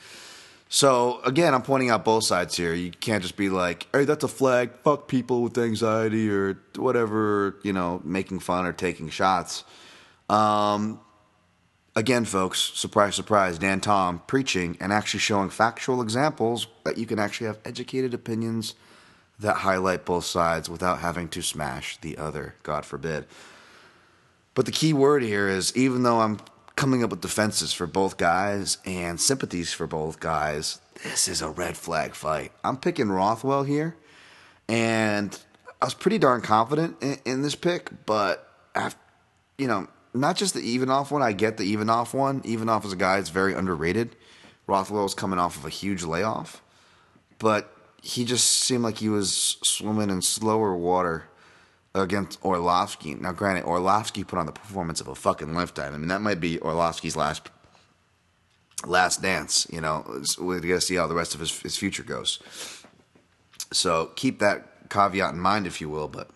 So again, I'm pointing out both sides here. You can't just be like, "Hey, that's a flag. Fuck people with anxiety or whatever," you know, making fun or taking shots. Um, again, folks, surprise, surprise, Dan Tom preaching and actually showing factual examples that you can actually have educated opinions that highlight both sides without having to smash the other. God forbid. But the key word here is even though I'm coming up with defenses for both guys and sympathies for both guys, this is a red flag fight. I'm picking Rothwell here, and I was pretty darn confident in, in this pick, but after, you know, not just the even off one. I get the even off one. Even off as a guy is very underrated. Rothwell's coming off of a huge layoff, but he just seemed like he was swimming in slower water against Arlovsky. Now, granted, Arlovsky put on the performance of a fucking lifetime. I mean, that might be Arlovsky's last last dance. You know, we got to see how the rest of his his future goes. So keep that caveat in mind, if you will. But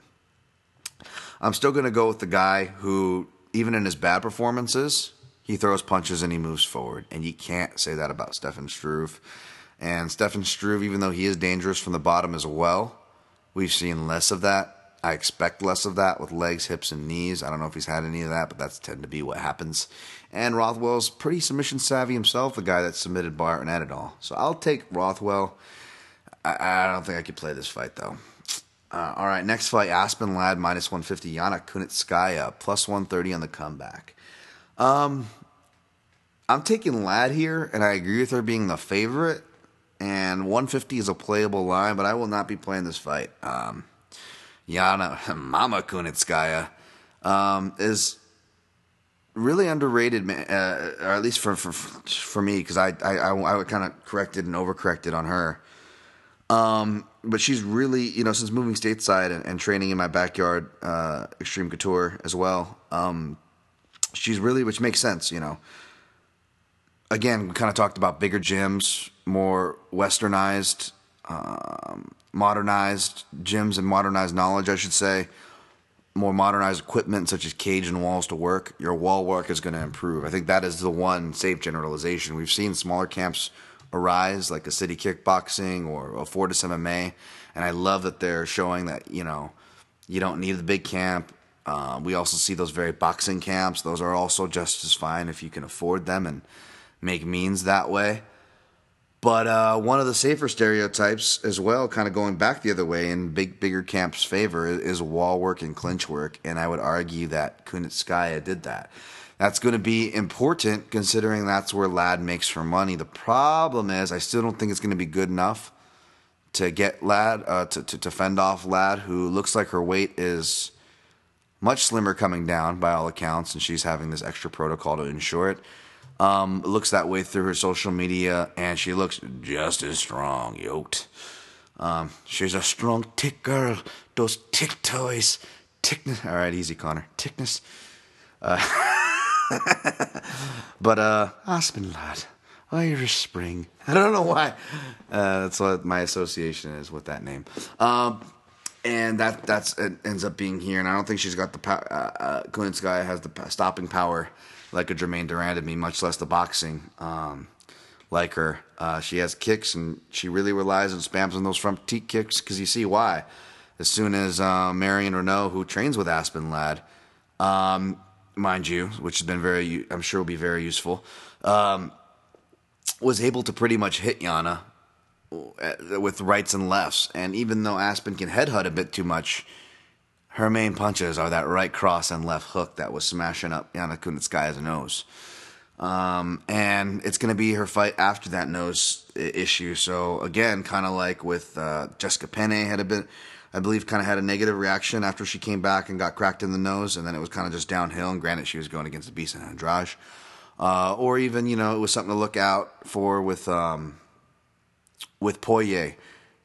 I'm still going to go with the guy who, even in his bad performances, he throws punches and he moves forward. And you can't say that about Stefan Struve. And Stefan Struve, even though he is dangerous from the bottom as well, we've seen less of that I expect less of that with legs, hips, and knees. I don't know if he's had any of that, but that's tend to be what happens. And Rothwell's pretty submission savvy himself, the guy that submitted Barnett at all. So I'll take Rothwell. I, I, don't think I could play this fight though. Uh, all right, next fight: Aspen Ladd minus one fifty, Yana Kunitskaya plus one thirty on the comeback. Um, I'm taking Ladd here, and I agree with her being the favorite. And 150 is a playable line, but I will not be playing this fight. Um, Yana <laughs> Mama Kunitskaya um, is really underrated, uh, or at least for for for me, because I I, I, I kind of corrected and overcorrected on her. Um, but she's really, you know, since moving stateside and, and training in my backyard, uh, extreme couture as well. Um, she's really, which makes sense, you know. Again, we kind of talked about bigger gyms, more westernized um, modernized gyms and modernized knowledge, I should say, more modernized equipment such as cage and walls to work, your wall work is going to improve. I think that is the one safe generalization. We've seen smaller camps arise, like a city kickboxing or a Fortis MMA, and I love that they're showing that you know you don't need the big camp. Uh, we also see those very boxing camps; those are also just as fine if you can afford them and make means that way. But uh, one of the safer stereotypes as well, kind of going back the other way in big bigger camp's favor, is wall work and clinch work, and I would argue that Kunitskaya did that. That's going to be important considering that's where Ladd makes her money. The problem is, I still don't think it's going to be good enough to get Ladd uh, to, to to fend off Ladd, who looks like her weight is much slimmer coming down by all accounts, and she's having this extra protocol to ensure it. Um, looks that way through her social media, and she looks just as strong, yoked. Um, she's a strong tick girl. Those tick toys. Tickness. All right, easy, Conor. Tickness. Uh, <laughs> but, uh, Aspen Ladd. Irish Spring. I don't know why. Uh, that's what my association is with that name. Um, and that that's ends up being here. And I don't think she's got the power. Uh, uh, has the stopping power like a Jermaine Germaine de me, much less the boxing um, like her. Uh, she has kicks and she really relies and spams on those front teep kicks because you see why. As soon as uh, Marion Reneau, who trains with Aspen Ladd, um, mind you, which has been very, I'm sure will be very useful, um, was able to pretty much hit Yana uh, with rights and lefts. And even though Aspen can headhunt a bit too much, her main punches are that right cross and left hook that was smashing up Yana Kunitskaya's nose. Um, and it's going to be her fight after that nose issue. So again, kind of like with uh, Jessica Penne had a bit, I believe, kind of had a negative reaction after she came back and got cracked in the nose, and then it was kind of just downhill. And granted, she was going against the Beast and Andrade, uh, or even you know it was something to look out for with um, with Poirier.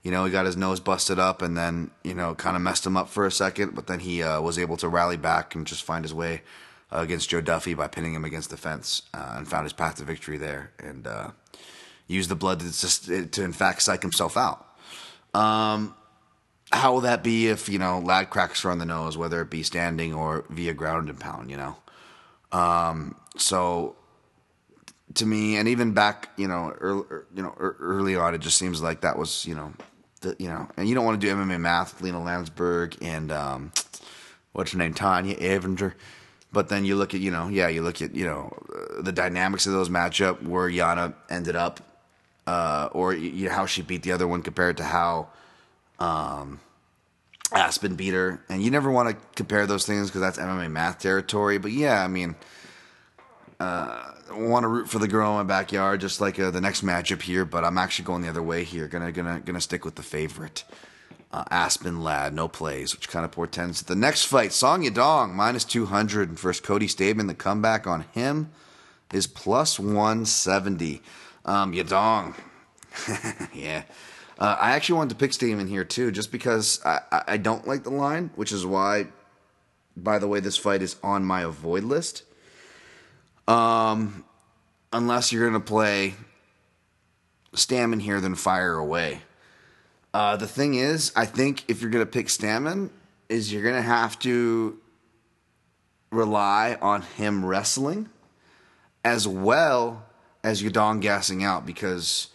You know, he got his nose busted up and then, you know, kind of messed him up for a second, but then he uh, was able to rally back and just find his way uh, against Joe Duffy by pinning him against the fence uh, and found his path to victory there and uh, used the blood to, just, to, in fact, psych himself out. Um, how will that be if, you know, Ladd cracks her on the nose, whether it be standing or via ground and pound, you know? Um, so to me, and even back, you know, early, you know, early on, it just seems like that was, you know, you know, and you don't want to do MMA math with Lina Lansberg and um, what's her name, Tonya Evinger. But then you look at, you know, yeah, you look at, you know, uh, the dynamics of those matchup where Yana ended up, uh, or you know, how she beat the other one compared to how um, Aspen beat her. And you never want to compare those things because that's MMA math territory. But yeah, I mean, uh, want to root for the girl in my backyard, just like uh, the next matchup here. But I'm actually going the other way here. Gonna gonna gonna stick with the favorite, uh, Aspen Ladd, no plays, which kind of portends the next fight. Song Yadong minus 200 versus Cody Stamann. The comeback on him is plus 170. Um, Yadong, <laughs> yeah. Uh, I actually wanted to pick Stamann here too, just because I, I don't like the line, which is why, by the way, this fight is on my avoid list. Um, unless you're going to play Stamann here, then fire away. Uh, the thing is, I think if you're going to pick Stamann, is you're going to have to rely on him wrestling as well as Yadong gassing out because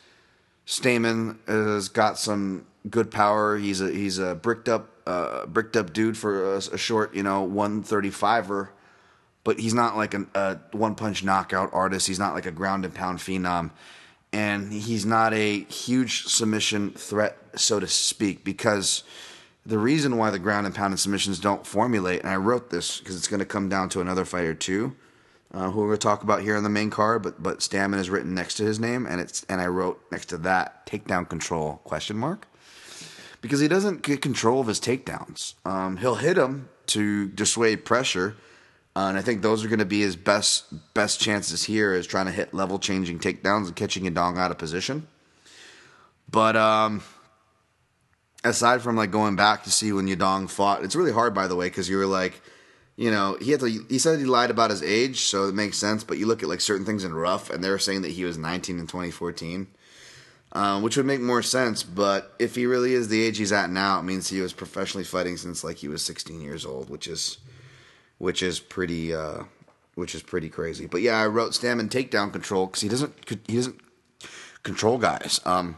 Stamann has got some good power. He's a he's a bricked up uh, bricked up dude for a, a short you know 135er but he's not like a, a one punch knockout artist. He's not like a ground and pound phenom. And he's not a huge submission threat, so to speak, because the reason why the ground and pound and submissions don't formulate, and I wrote this because it's going to come down to another fighter too, uh, who we're going to talk about here in the main card, but but Stamann is written next to his name, and it's and I wrote next to that takedown control question mark because he doesn't get control of his takedowns. Um, he'll hit them to dissuade pressure uh, and I think those are going to be his best best chances here is trying to hit level changing takedowns and catching Yadong out of position. But um, aside from like going back to see when Yadong fought, it's really hard by the way because you were like, you know, he had to. He said he lied about his age, so it makes sense. But you look at like certain things in rough, and they were saying that he was 19 in 2014. Um, which would make more sense, but if he really is the age he's at now, it means he was professionally fighting since like he was 16 years old, which is which is pretty uh, which is pretty crazy. But yeah, I wrote Stamann takedown control because he doesn't he doesn't control guys. Um,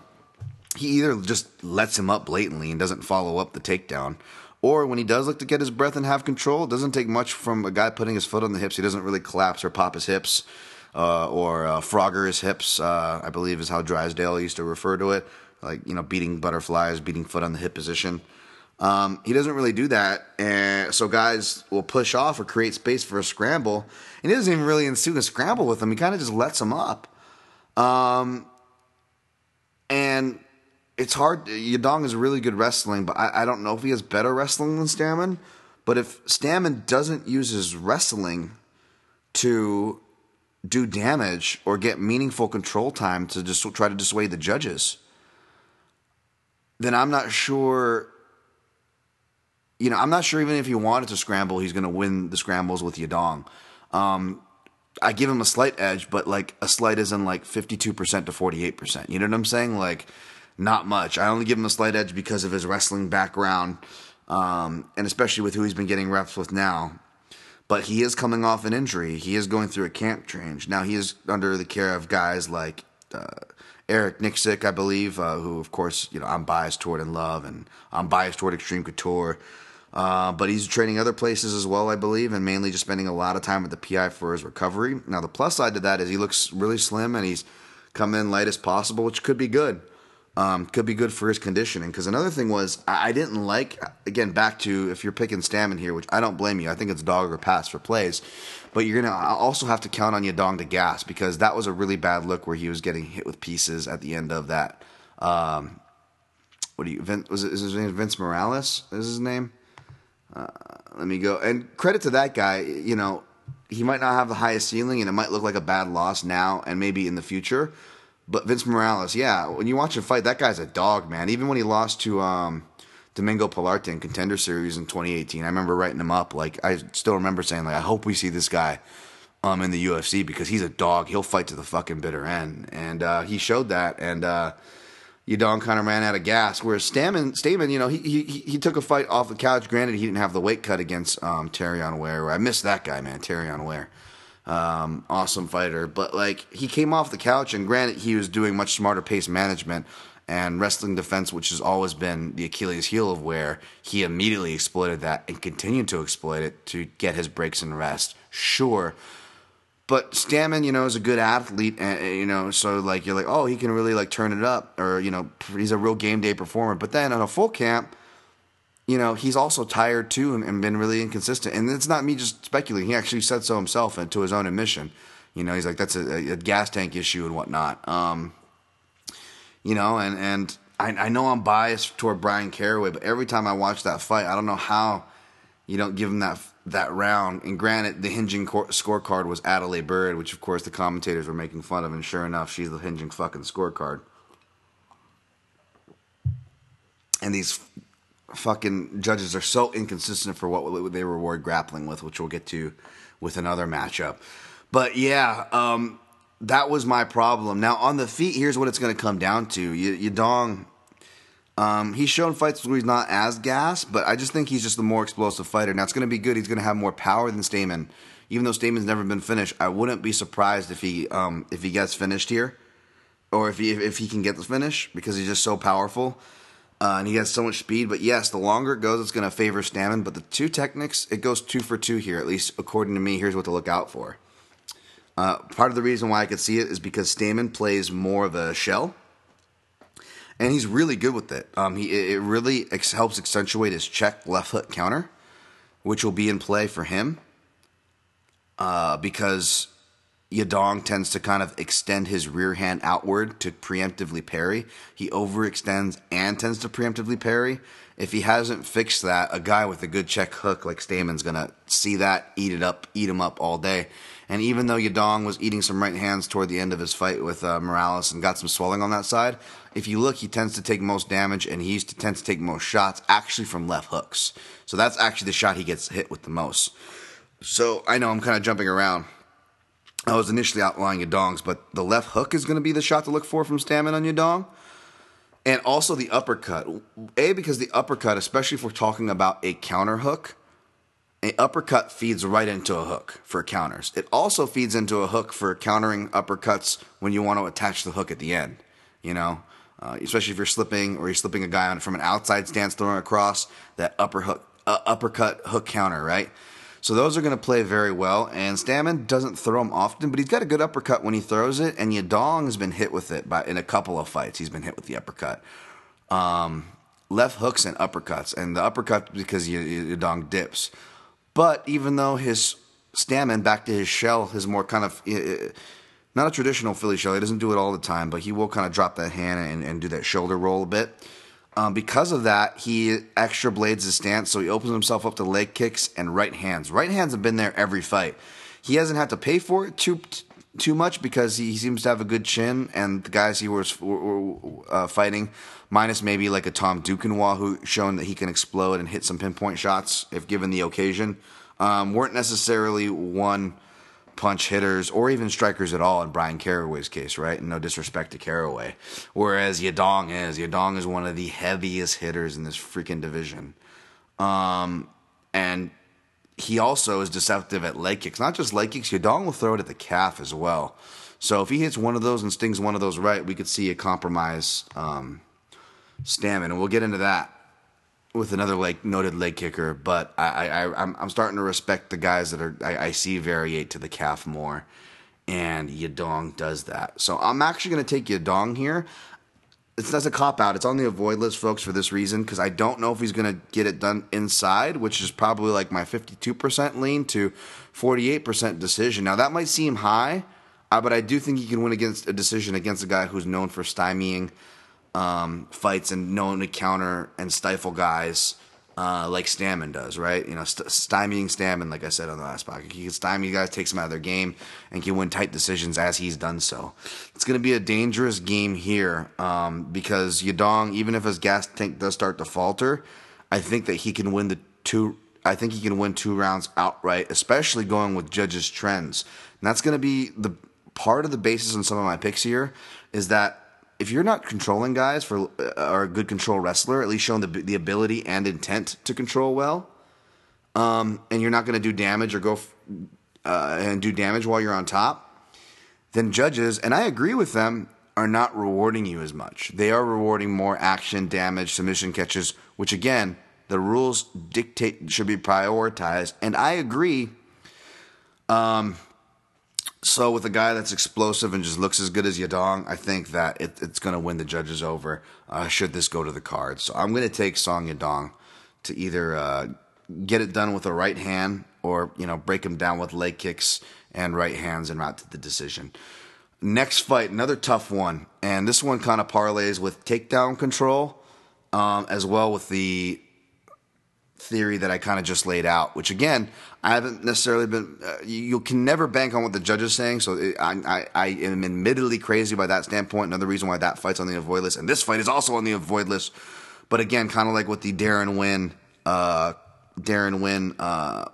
he either just lets him up blatantly and doesn't follow up the takedown, or when he does look to get his breath and have control, it doesn't take much from a guy putting his foot on the hips. He doesn't really collapse or pop his hips. Uh, or uh, Frogger his hips, uh, I believe is how Drysdale used to refer to it, like you know, beating butterflies, beating foot on the hip position. Um, he doesn't really do that, and so guys will push off or create space for a scramble, and he doesn't even really ensue a scramble with them. He kind of just lets them up, um, and it's hard. Yadong is really good wrestling, but I, I don't know if he has better wrestling than Stamann. But if Stamann doesn't use his wrestling to do damage or get meaningful control time to just try to dissuade the judges, then I'm not sure you know, I'm not sure even if he wanted to scramble, he's going to win the scrambles with Yadong. Um, I give him a slight edge, but like a slight is in like 52% to 48%. You know what I'm saying? Like, not much. I only give him a slight edge because of his wrestling background, um, and especially with who he's been getting reps with now. But he is coming off an injury. He is going through a camp change. Now he is under the care of guys like uh, Eric Nicksick, I believe, uh, who, of course, you know, I'm biased toward in love, and I'm biased toward Extreme Couture. Uh, but he's training other places as well, I believe, and mainly just spending a lot of time with the PI for his recovery. Now, the plus side to that is he looks really slim and he's come in light as possible, which could be good. Um, could be good for his conditioning. Because another thing was, I didn't like, again, back to if you're picking Stamann here, which I don't blame you. I think it's dog or pass for plays. But you're going to also have to count on Yadong to gas because that was a really bad look where he was getting hit with pieces at the end of that. Um, what do you, was it, is his name Vince Morales? Is his name? Uh, let me go. And credit to that guy. You know, he might not have the highest ceiling, and it might look like a bad loss now and maybe in the future. But Vince Morales, yeah, when you watch him fight, that guy's a dog, man. Even when he lost to um, Domingo Pilarte in Contender Series in 2018, I remember writing him up. Like I still remember saying, like, I hope we see this guy um, in the UFC because he's a dog. He'll fight to the fucking bitter end, and uh, he showed that. And uh, Yadong kind of ran out of gas. Whereas Stamann, Stamann, you know, he, he he took a fight off the couch. Granted, he didn't have the weight cut against um, Terrion Ware. I missed that guy, man. Terrion Ware, um, awesome fighter. But like, he came off the couch, and granted, he was doing much smarter pace management and wrestling defense, which has always been the Achilles heel of Ware. He immediately exploited that and continued to exploit it to get his breaks and rest. Sure but Stamann, you know, is a good athlete, and you know, so like you're like, oh, he can really like turn it up, or you know, he's a real game day performer. But then on a full camp, you know, he's also tired too and, and been really inconsistent. And it's not me just speculating. He actually said so himself and to his own admission. You know, he's like, that's a, a gas tank issue and whatnot. Um, you know, and and I, I know I'm biased toward Brian Caraway, but every time I watch that fight, I don't know how you don't give him that that round. And granted, the hinging cor- scorecard was Adelaide Byrd, which of course the commentators were making fun of, and sure enough, she's the hinging fucking scorecard. And these fucking judges are so inconsistent for what they reward grappling with, which we'll get to with another matchup. But yeah, um, that was my problem. Now on the feet, here's what it's going to come down to: Yadong um, he's shown fights where he's not as gas, but I just think he's just the more explosive fighter. Now it's going to be good. He's going to have more power than Stamann. Even though Stamann's never been finished, I wouldn't be surprised if he um, if he gets finished here, or if he if he can get the finish because he's just so powerful uh, and he has so much speed. But yes, the longer it goes, it's going to favor Stamann. But the two techniques, it goes two for two here, at least according to me. Here's what to look out for. Uh, part of the reason why I could see it is because Stamann plays more of a shell and he's really good with it. Um, he it really ex- helps accentuate his check left hook counter, which will be in play for him. Uh, because Yadong tends to kind of extend his rear hand outward to preemptively parry. He overextends and tends to preemptively parry. If he hasn't fixed that, a guy with a good check hook like Stamann's gonna see that, eat it up, eat him up all day. And even though Yadong was eating some right hands toward the end of his fight with uh, Morales and got some swelling on that side, if you look, he tends to take most damage and he used to tend to take most shots actually from left hooks. So that's actually the shot he gets hit with the most. So I know I'm kind of jumping around. I was initially outlining Yadong's, but the left hook is going to be the shot to look for from Stamann on Yadong. And also the uppercut. A, because the uppercut, especially if we're talking about a counter hook, an uppercut feeds right into a hook for counters. It also feeds into a hook for countering uppercuts when you want to attach the hook at the end. You know, uh, especially if you're slipping or you're slipping a guy on from an outside stance throwing across that upper hook, uh, uppercut hook counter, right? So those are going to play very well. And Stamann doesn't throw them often, but he's got a good uppercut when he throws it. And Yadong has been hit with it by in a couple of fights. He's been hit with the uppercut. Um, left hooks and uppercuts, and the uppercut because Yadong dips. But even though his Stamann back to his shell is more kind of not a traditional Philly shell, he doesn't do it all the time, but he will kind of drop that hand and, and do that shoulder roll a bit. Um, because of that, he extra blades his stance, so he opens himself up to leg kicks and right hands. Right hands have been there every fight. He hasn't had to pay for it too too much because he, seems to have a good chin, and the guys he was uh, fighting, minus maybe like a Tom Duquesnoy who shown that he can explode and hit some pinpoint shots if given the occasion, um, weren't necessarily one punch hitters or even strikers at all in Brian Caraway's case, right? And no disrespect to Caraway. Whereas Yadong is. Yadong is one of the heaviest hitters in this freaking division. Um, and he also is deceptive at leg kicks. Not just leg kicks, Yadong will throw it at the calf as well. So if he hits one of those and stings one of those right, we could see a compromise um, Stamann, and we'll get into that with another like noted leg kicker. But I, I I'm, I'm starting to respect the guys that are I, I see variate to the calf more, and Yadong does that. So I'm actually going to take Yadong here it's that's a cop out. It's on the avoid list, folks, for this reason because I don't know if he's going to get it done inside, which is probably like my 52% lean to 48% decision. Now that might seem high, uh, but I do think he can win against a decision against a guy who's known for stymieing um, fights and known to counter and stifle guys. Uh, like Stamann does, right? You know, st- stymieing Stamann, like I said on the last podcast. He can stymie guys, takes them out of their game, and can win tight decisions as he's done so. It's going to be a dangerous game here um, because Yadong, even if his gas tank does start to falter, I think that he can win the two. I think he can win two rounds outright, especially going with Judge's trends. And that's going to be the part of the basis on some of my picks here is that if you're not controlling guys for uh, or a good control wrestler, at least showing the the ability and intent to control well, um, and you're not going to do damage or go uh, and do damage while you're on top, then judges, and I agree with them, are not rewarding you as much. They are rewarding more action, damage, submission catches, which again, the rules dictate should be prioritized, and I agree. Um, so with a guy that's explosive and just looks as good as Yadong, I think that it, it's going to win the judges over. Uh, should this go to the cards, so I'm going to take Song Yadong to either uh, get it done with a right hand or you know break him down with leg kicks and right hands and route to the decision. Next fight, another tough one, and this one kind of parlays with takedown control, um, as well with the theory that I kind of just laid out, which again, I haven't necessarily been, uh, you, can never bank on what the judge is saying. So it, I, I, I, am admittedly crazy by that standpoint. Another reason why that fight's on the avoid list. And this fight is also on the avoid list. But again, kind of like with the Darren Winn, uh, Deron Winn, uh,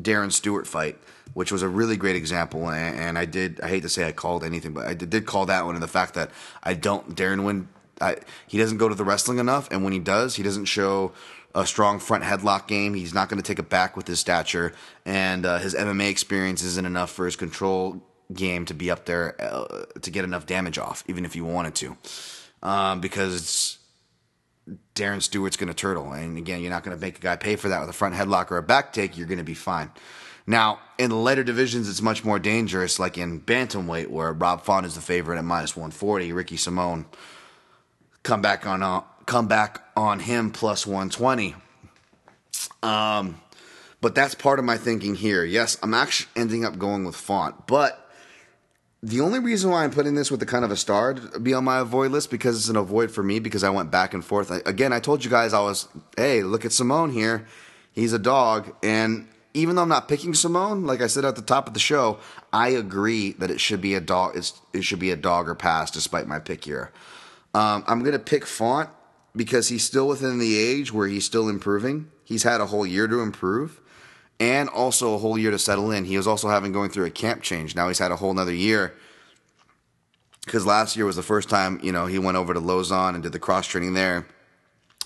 Darren Stewart fight, which was a really great example. And, and, I did, I hate to say I called anything, but I did, did call that one. And the fact that I don't, Deron Winn, I, he doesn't go to the wrestling enough. And when he does, he doesn't show a strong front headlock game. He's not going to take it back with his stature, and uh, his MMA experience isn't enough for his control game to be up there uh, to get enough damage off, even if you wanted to, um, because Darren Stewart's going to turtle, and again, you're not going to make a guy pay for that with a front headlock or a back take. You're going to be fine. Now, in the lighter divisions, it's much more dangerous, like in bantamweight, where Rob Font is the favorite at minus 140. Ricky Simone come back on uh, come back on him plus 120. Um, but that's part of my thinking here. Yes, I'm actually ending up going with Font, but the only reason why I'm putting this with the kind of a star to be on my avoid list because it's an avoid for me because I went back and forth. I, again, I told you guys I was, hey, look at Simone here. He's a dog. And even though I'm not picking Simone, like I said at the top of the show, I agree that it should be a dog. it should be a dog or pass, despite my pick here. Um, I'm going to pick Font because he's still within the age where he's still improving. He's had a whole year to improve and also a whole year to settle in. He was also having going through a camp change. Now he's had a whole another year because last year was the first time, you know, he went over to Lauzon and did the cross training there.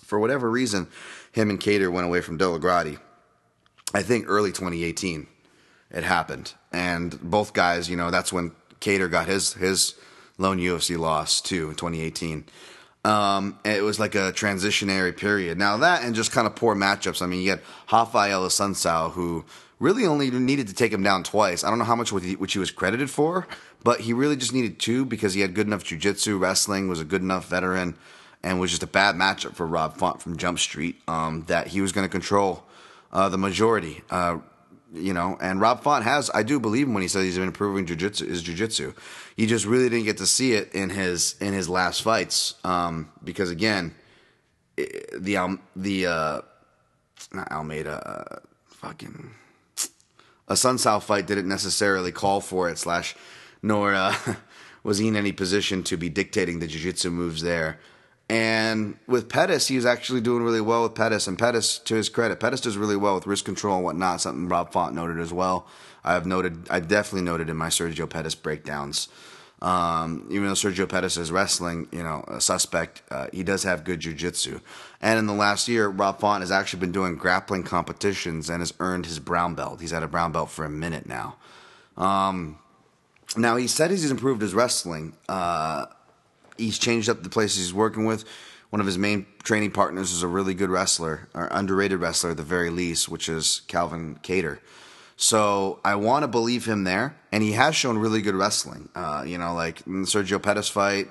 For whatever reason, him and Kattar went away from DellaGrotte. I think early 2018 it happened. And both guys, you know, that's when Kattar got his his lone UFC loss too in 2018. Um, it was like a transitionary period. Now that and just kind of poor matchups. I mean, you had Raphael Assunção, who really only needed to take him down twice. I don't know how much which he was credited for, but he really just needed two because he had good enough jiu-jitsu, wrestling, was a good enough veteran, and was just a bad matchup for Rob Font from Jump Street um, that he was going to control uh, the majority. Uh, you know, and Rob Font has, I do believe him when he says he's been improving jiu-jitsu, his jiu-jitsu. He just really didn't get to see it in his in his last fights um, because again, the um, the uh, not Almeida, uh, fucking a Assunção fight didn't necessarily call for it slash nor uh, <laughs> was he in any position to be dictating the jiu-jitsu moves there. And with Pettis, he was actually doing really well with Pettis. And Pettis, to his credit, Pettis does really well with wrist control and whatnot. Something Rob Font noted as well. I've noted, I definitely noted in my Sergio Pettis breakdowns. Um, even though Sergio Pettis is wrestling, you know, a suspect, uh, he does have good jujitsu. And in the last year, Rob Font has actually been doing grappling competitions and has earned his brown belt. He's had a brown belt for a minute now. Um, now he said he's improved his wrestling. Uh, he's changed up the places he's working with. One of his main training partners is a really good wrestler, or underrated wrestler at the very least, which is Calvin Kattar. So I want to believe him there, and he has shown really good wrestling. Uh, you know, like in the Sergio Pettis fight,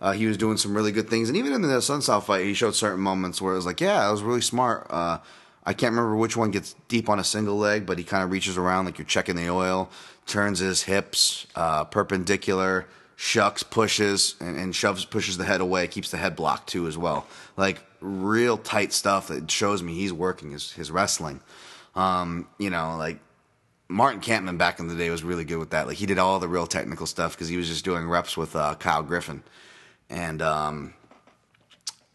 uh, he was doing some really good things, and even in the Assunção fight, he showed certain moments where it was like, yeah, it was really smart. Uh, I can't remember which one gets deep on a single leg, but he kind of reaches around like you're checking the oil, turns his hips uh, perpendicular, shucks, pushes, and, and shoves, pushes the head away, keeps the head blocked too as well. Like real tight stuff that shows me he's working his, his wrestling. Um, you know, like Martin Kampmann back in the day was really good with that. Like he did all the real technical stuff because he was just doing reps with uh, Kyle Griffin, and um,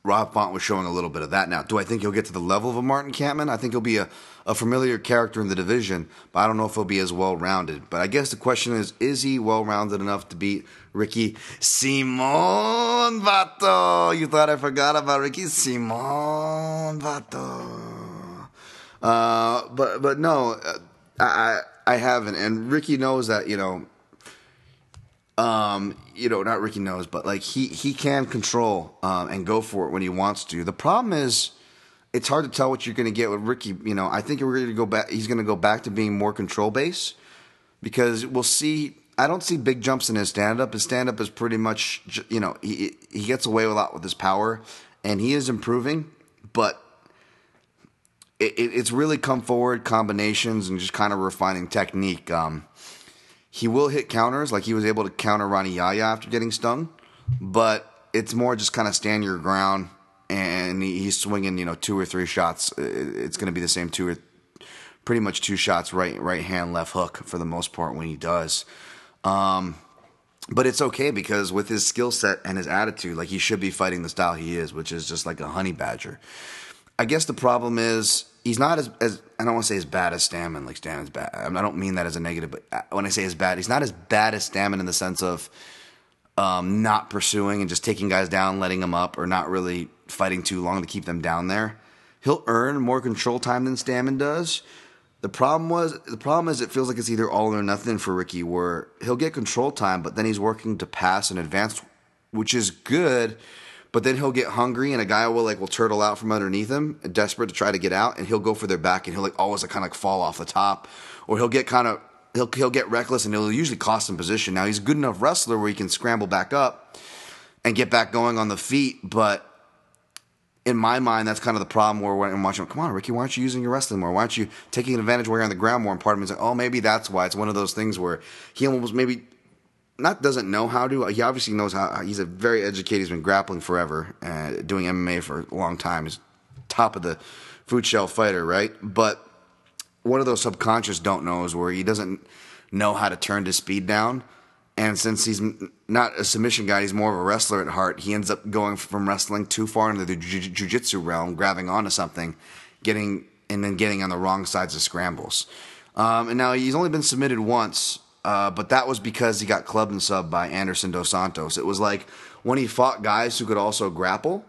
Rob Font was showing a little bit of that. Now, do I think he'll get to the level of a Martin Kampmann? I think he'll be a, a familiar character in the division, but I don't know if he'll be as well rounded. But I guess the question is, is he well rounded enough to beat Ricky Simon Vato? You thought I forgot about Ricky Simon Vato? Uh, but but no. Uh, I I haven't, and Ricky knows that you know. Um, you know, not Ricky knows, but like he he can control um, and go for it when he wants to. The problem is, it's hard to tell what you're going to get with Ricky. You know, I think we're going to go back. He's going to go back to being more control based because we'll see. I don't see big jumps in his stand up. His stand up is pretty much, you know, he he gets away a lot with his power, and he is improving, but it, it's really come forward combinations and just kind of refining technique. Um, he will hit counters, like he was able to counter Rani Yahya after getting stung, but it's more just kind of stand your ground and he's swinging, you know, two or three shots. It's going to be the same two or pretty much two shots, right, right hand, left hook for the most part when he does. Um, but it's okay because with his skill set and his attitude, like he should be fighting the style he is, which is just like a honey badger. I guess the problem is he's not as, as I don't want to say as bad as Stamann. Like Stamann's bad. I don't mean that as a negative, but uh, when I say as bad, he's not as bad as Stamann in the sense of um, not pursuing and just taking guys down, letting them up, or not really fighting too long to keep them down there. He'll earn more control time than Stamann does. The problem was the problem is it feels like it's either all or nothing for Ricky, where he'll get control time, but then he's working to pass and advance, which is good but then he'll get hungry, and a guy will like will turtle out from underneath him, desperate to try to get out, and he'll go for their back, and he'll like always like, kind of like fall off the top, or he'll get kind of he'll he'll get reckless, and it'll usually cost him position. Now he's a good enough wrestler where he can scramble back up and get back going on the feet, but in my mind, that's kind of the problem where when I'm watching, come on, Ricky, why aren't you using your wrestling more? Why aren't you taking advantage where you're on the ground more? And part of me is like, oh, maybe that's why. It's one of those things where he almost maybe not doesn't know how to. He obviously knows how. He's a very educated. He's been grappling forever, uh, doing MMA for a long time. He's top of the food shelf fighter, right? But one of those subconscious don't knows where he doesn't know how to turn his speed down. And since he's not a submission guy, he's more of a wrestler at heart. He ends up going from wrestling too far into the jiu-jitsu realm, grabbing onto something, getting and then getting on the wrong sides of scrambles. Um, and now he's only been submitted once uh, but that was because he got clubbed and subbed by Anderson Dos Santos. It was like when he fought guys who could also grapple.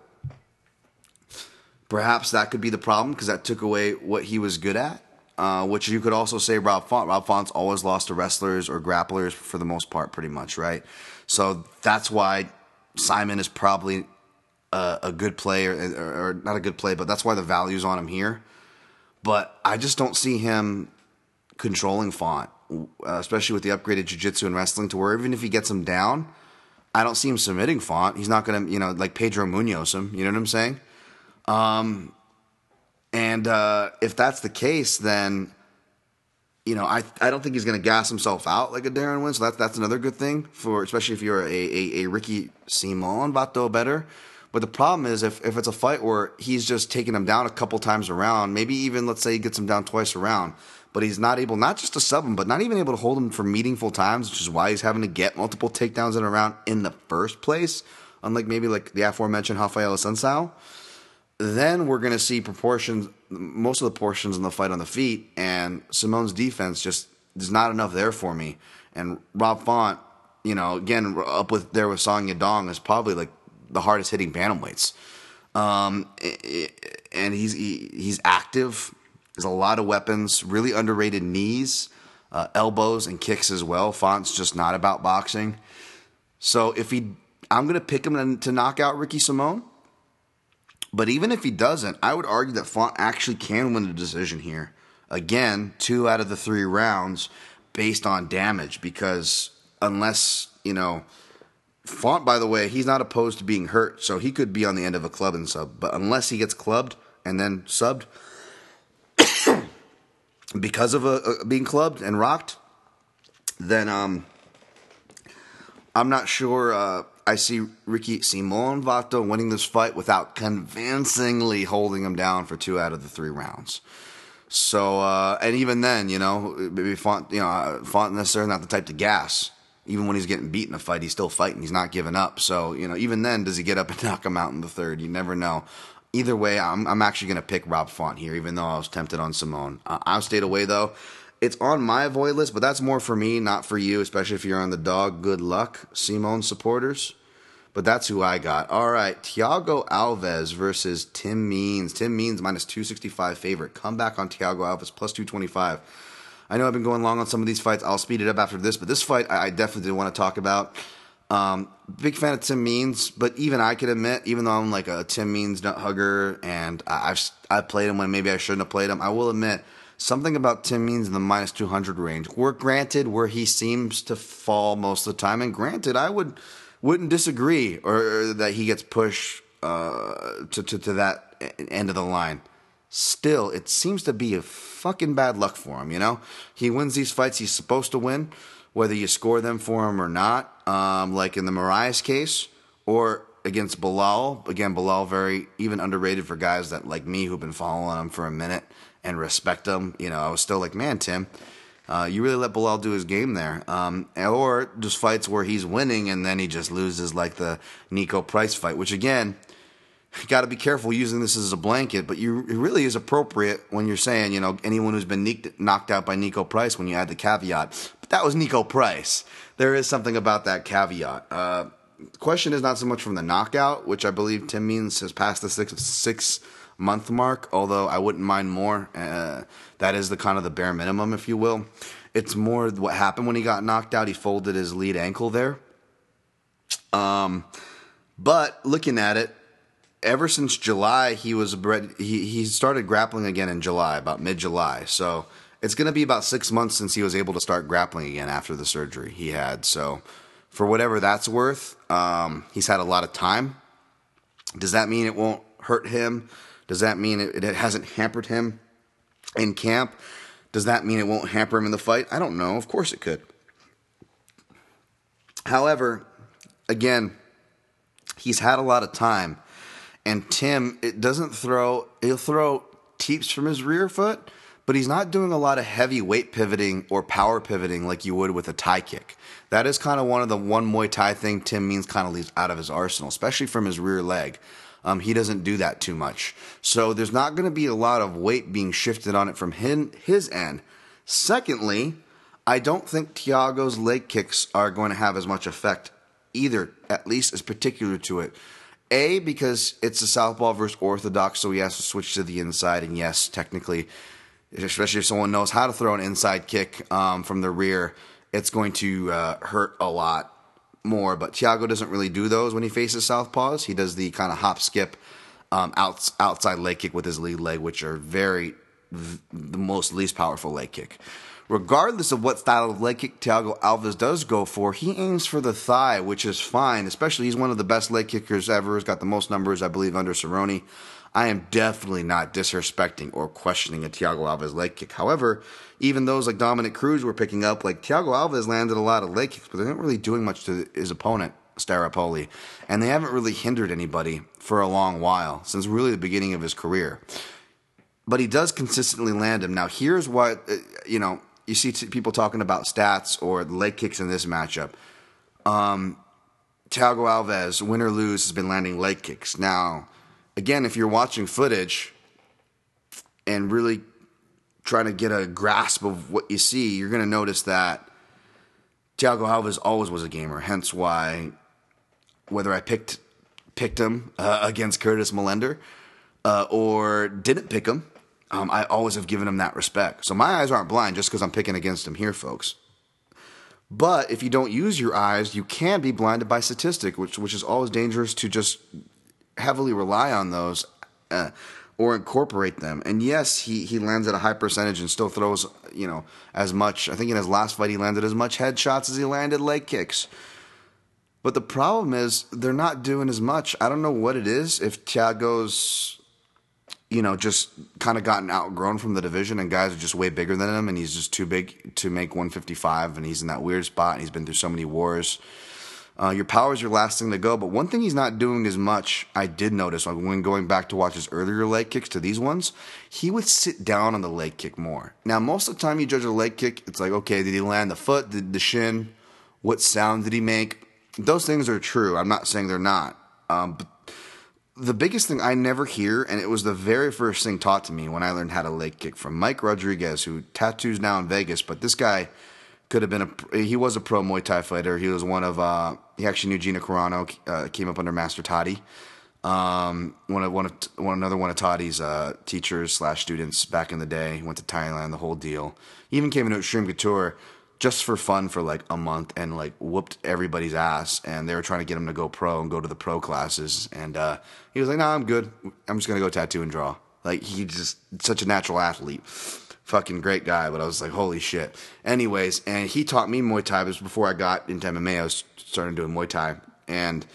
Perhaps that could be the problem because that took away what he was good at. Uh, which you could also say Rob Font. Rob Font's always lost to wrestlers or grapplers for the most part, pretty much, right? So that's why Simon is probably a, a good player, or, or not a good play, but that's why the value's on him here. But I just don't see him controlling Font uh, especially with the upgraded jiu-jitsu and wrestling, to where even if he gets him down, I don't see him submitting Font. He's not going to, you know, like Pedro Munhoz him. You know what I'm saying? Um, and uh, if that's the case, then you know, I I don't think he's going to gas himself out like a Deron Winn. So that's that's another good thing for, especially if you're a a, a Ricky Simon Vato better. But the problem is if, if it's a fight where he's just taking him down a couple times around, maybe even let's say he gets him down twice around, but he's not able not just to sub him, but not even able to hold him for meaningful times, which is why he's having to get multiple takedowns in a round in the first place. Unlike maybe like the aforementioned Raphael Assunção. Then we're going to see proportions, most of the portions in the fight on the feet, and Simone's defense just there's not enough there for me. And Rob Font, you know, again up with there with Song Yadong is probably like the hardest hitting bantamweights. Um, and he's he, he's active there's a lot of weapons, really underrated knees, uh, elbows, and kicks as well. Font's just not about boxing. So if he, I'm to pick him to knock out Ricky Simone. But even if he doesn't, I would argue that Font actually can win the decision here. Again, two out of the three rounds based on damage because unless, you know, Font, by the way, he's not opposed to being hurt, so he could be on the end of a club and sub. But unless he gets clubbed and then subbed, <coughs> because of a, a being clubbed and rocked, then um, I'm not sure. Uh, I see Ricky Simon Vato winning this fight without convincingly holding him down for two out of the three rounds. So, uh, and even then, you know, maybe Font, you know, Font necessarily not the type to gas. Even when he's getting beat in a fight, he's still fighting. He's not giving up. So, you know, even then, does he get up and <laughs> knock him out in the third? You never know. Either way, I'm, I'm actually going to pick Rob Font here, even though I was tempted on Simone. Uh, I'll stayed away though. It's on my avoid list, but that's more for me, not for you, especially if you're on the dog. Good luck, Simone supporters. But that's who I got. All right, Thiago Alves versus Tim Means. Tim Means minus 265 favorite. Come back on Thiago Alves plus 225. I know I've been going long on some of these fights. I'll speed it up after this, but this fight I definitely did want to talk about. Um, big fan of Tim Means, but even I could admit, even though I'm like a Tim Means nut hugger and I've I played him when maybe I shouldn't have played him, I will admit something about Tim Means in the minus 200 range. Where granted, where he seems to fall most of the time, and granted, I would wouldn't disagree or, that he gets pushed uh, to, to to that end of the line. Still, it seems to be a fucking bad luck for him. You know, he wins these fights he's supposed to win whether you score them for him or not, um, like in the Moraes case, or against Belal. Again, Belal very even underrated for guys that like me who've been following him for a minute and respect him. You know, I was still like, man, Tim, uh, you really let Belal do his game there. Um, or just fights where he's winning and then he just loses, like the Niko Price fight, which again you got to be careful using this as a blanket, but you, it really is appropriate when you're saying, you know, anyone who's been knocked out by Niko Price when you add the caveat. But that was Niko Price. There is something about that caveat. Uh, question is not so much from the knockout, which I believe Tim Means has passed the six six month mark, although I wouldn't mind more. Uh, that is the kind of the bare minimum, if you will. It's more what happened when he got knocked out. He folded his lead ankle there. Um, but looking at it, ever since July, he was he he started grappling again in July, about mid July. So it's going to be about six months since he was able to start grappling again after the surgery he had. So for whatever that's worth, um, he's had a lot of time. Does that mean it won't hurt him? Does that mean it, it hasn't hampered him in camp? Does that mean it won't hamper him in the fight? I don't know. Of course it could. However, again, he's had a lot of time and Tim, it doesn't throw, he'll throw teeps from his rear foot, but he's not doing a lot of heavy weight pivoting or power pivoting like you would with a Thai kick. That is kind of one of the one Muay Thai thing Tim Means kind of leaves out of his arsenal, especially from his rear leg. Um, he doesn't do that too much. So there's not going to be a lot of weight being shifted on it from him, his end. Secondly, I don't think Thiago's leg kicks are going to have as much effect either, at least as particular to it. A, because it's a southpaw versus orthodox, so he has to switch to the inside. And yes, technically, especially if someone knows how to throw an inside kick um, from the rear, it's going to uh, hurt a lot more. But Thiago doesn't really do those when he faces southpaws. He does the kind of hop skip um, outs, outside leg kick with his lead leg, which are very the most least powerful leg kick regardless of what style of leg kick Thiago Alves does go for, he aims for the thigh, which is fine. Especially he's one of the best leg kickers ever. He's got the most numbers, I believe, under Cerrone. I am definitely not disrespecting or questioning a Thiago Alves leg kick. However, even those like Dominick Cruz were picking up, like Thiago Alves landed a lot of leg kicks, but they're not really doing much to his opponent, Staropoli. And they haven't really hindered anybody for a long while, since really the beginning of his career. But he does consistently land him. Now, here's what, uh, you know, you see people talking about stats or leg kicks in this matchup. Um, Thiago Alves, win or lose, has been landing leg kicks. Now, again, if you're watching footage and really trying to get a grasp of what you see, you're going to notice that Thiago Alves always was a gamer. Hence why, whether I picked picked him uh, against Curtis Millender uh, or didn't pick him, um, I always have given him that respect. So my eyes aren't blind just because I'm picking against him here, folks. But if you don't use your eyes, you can be blinded by statistic, which which is always dangerous to just heavily rely on those uh, or incorporate them. And yes, he he lands at a high percentage and still throws you know as much. I think in his last fight he landed as much headshots as he landed leg kicks. But the problem is they're not doing as much. I don't know what it is. If Thiago's you know, just kind of gotten outgrown from the division, and guys are just way bigger than him, and he's just too big to make 155, and he's in that weird spot, and he's been through so many wars. Uh, your power is your last thing to go. But one thing he's not doing as much, I did notice when going back to watch his earlier leg kicks to these ones, he would sit down on the leg kick more. Now, most of the time you judge a leg kick, it's like, okay, did he land the foot, the, the shin? What sound did he make? Those things are true. I'm not saying they're not. Um, but the biggest thing I never hear, and it was the very first thing taught to me when I learned how to leg kick from Mike Rodriguez, who tattoos now in Vegas, but this guy could have been a he was a pro Muay Thai fighter. He was one of uh, he actually knew Gina Carano, uh, came up under Master Toddy. Um, one of one of one another one of Toddy's uh, teachers slash students back in the day. Went to Thailand, the whole deal. He even came into Extreme Couture just for fun for like a month and like whooped everybody's ass and they were trying to get him to go pro and go to the pro classes and uh, he was like no nah, i'm good i'm just gonna go tattoo and draw like he just such a natural athlete fucking great guy but i was like holy shit anyways and he taught me muay thai It was before i got into mma i was starting doing muay thai and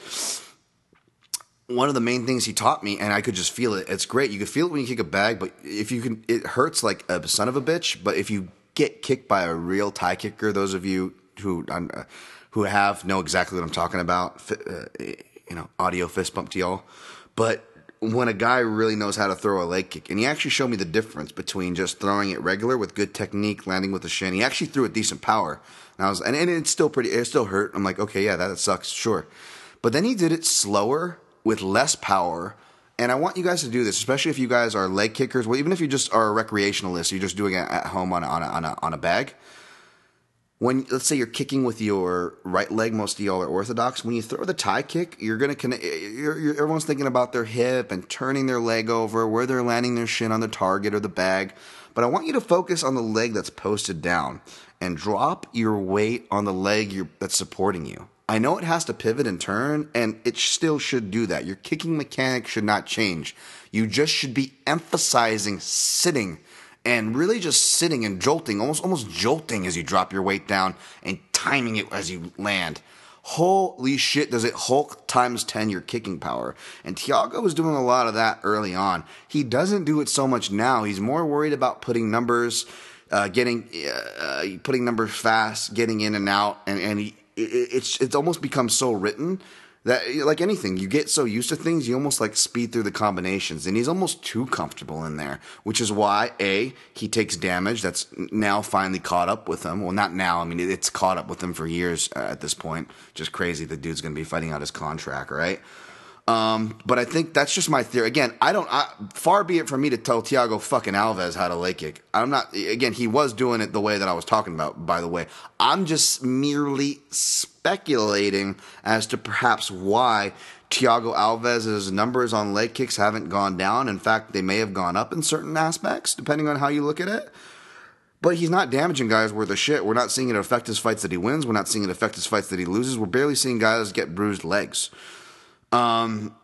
one of the main things he taught me, and I could just feel it. It's great. You could feel it when you kick a bag, but if you can, it hurts like a son of a bitch. But if you get kicked by a real Thai kicker, those of you who uh, who have know exactly what I'm talking about. Uh, you know, audio fist bump to y'all. But when a guy really knows how to throw a leg kick, and he actually showed me the difference between just throwing it regular with good technique, landing with a shin. He actually threw it decent power, and I was, and, and it's still pretty, it still hurt. I'm like, okay, yeah, that sucks, sure. But then he did it slower with less power and I want you guys to do this, especially if you guys are leg kickers. Well, even if you just are a recreationalist, you're just doing it at home on on a, on a, on a bag. When let's say you're kicking with your right leg, most of y'all are orthodox. When you throw the Thai kick, you're gonna connect. You're, you're, everyone's thinking about their hip and turning their leg over, where they're landing their shin on the target or the bag. But I want you to focus on the leg that's posted down and drop your weight on the leg that's supporting you. I know it has to pivot and turn, and it still should do that. Your kicking mechanic should not change. You just should be emphasizing sitting and really just sitting and jolting, almost almost jolting as you drop your weight down and timing it as you land. Holy shit, does it Hulk times 10 your kicking power? And Thiago was doing a lot of that early on. He doesn't do it so much now. He's more worried about putting numbers, uh, getting, uh, putting numbers fast, getting in and out, and, and he, it's it's almost become so written that like anything you get so used to things you almost like speed through the combinations and he's almost too comfortable in there which is why a he takes damage that's now finally caught up with him. Well not now i mean it's caught up with him for years uh, at this point. Just crazy the dude's going to be fighting out his contract right um, but I think that's just my theory. Again, I don't. I, far be it from me to tell Thiago fucking Alves how to leg kick. I'm not. Again, he was doing it the way that I was talking about. By the way, I'm just merely speculating as to perhaps why Thiago Alves's numbers on leg kicks haven't gone down. In fact, they may have gone up in certain aspects, depending on how you look at it. But he's not damaging guys worth a shit. We're not seeing it affect his fights that he wins. We're not seeing it affect his fights that he loses. We're barely seeing guys get bruised legs. Um,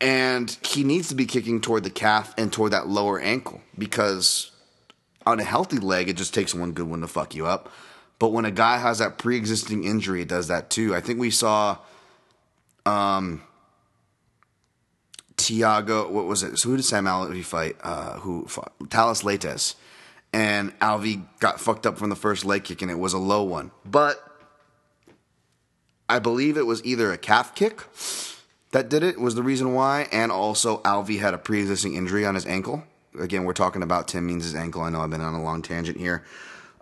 and he needs to be kicking toward the calf and toward that lower ankle because on a healthy leg, it just takes one good one to fuck you up. But when a guy has that pre-existing injury, it does that too. I think we saw, um, Thiago. What was it? So who did Sam Alvey fight? Uh, who fought? Thales Leites, and Alvey got fucked up from the first leg kick, and it was a low one. But I believe it was either a calf kick that did it was the reason why, and also Alvey had a pre-existing injury on his ankle. Again, we're talking about Tim Means' ankle. I know I've been on a long tangent here.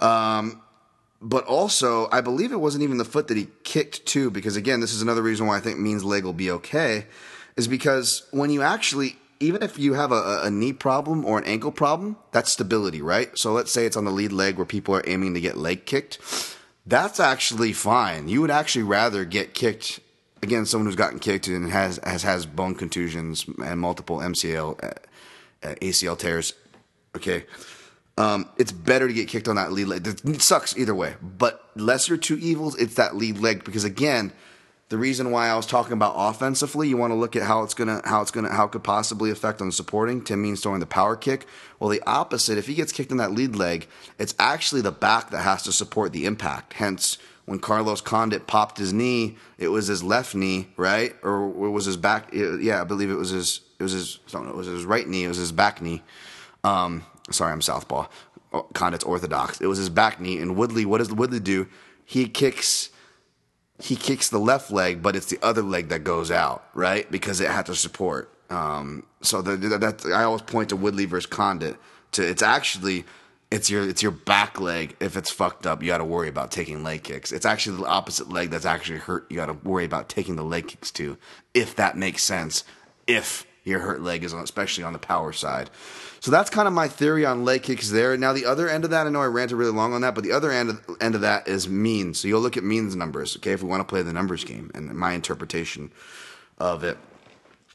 Um, but also, I believe it wasn't even the foot that he kicked to, because again, this is another reason why I think Means' leg will be okay, is because when you actually, even if you have a, a knee problem or an ankle problem, that's stability, right? So let's say it's on the lead leg where people are aiming to get leg kicked. That's actually fine. You would actually rather get kicked again, someone who's gotten kicked and has has has bone contusions and multiple MCL, uh, uh ACL tears. Okay, um, it's better to get kicked on that lead leg. It sucks either way, but lesser two evils, it's that lead leg because again, the reason why I was talking about offensively, you want to look at how it's gonna how it's gonna how it could possibly affect on supporting. Tim Means throwing the power kick. Well, the opposite. If he gets kicked in that lead leg, it's actually the back that has to support the impact. Hence when Carlos Condit popped his knee, it was his left knee, right? Or it was his back? Yeah, I believe it was his. It was his. No, it was his right knee. It was his back knee. Um, sorry, I'm southpaw. Oh, Condit's orthodox. It was his back knee. And Woodley, what does Woodley do? He kicks he kicks the left leg, but it's the other leg that goes out, right? Because it had to support. Um, so the, the, that I always point to Woodley versus Condit. To it's actually it's your it's your back leg. If it's fucked up, you got to worry about taking leg kicks. It's actually the opposite leg that's actually hurt. You got to worry about taking the leg kicks too, if that makes sense. If your hurt leg is on, especially on the power side. So that's kind of my theory on leg kicks there. Now the other end of that, I know I ranted really long on that, but the other end of, end of that is means. So you'll look at means numbers, okay, if we want to play the numbers game and my interpretation of it.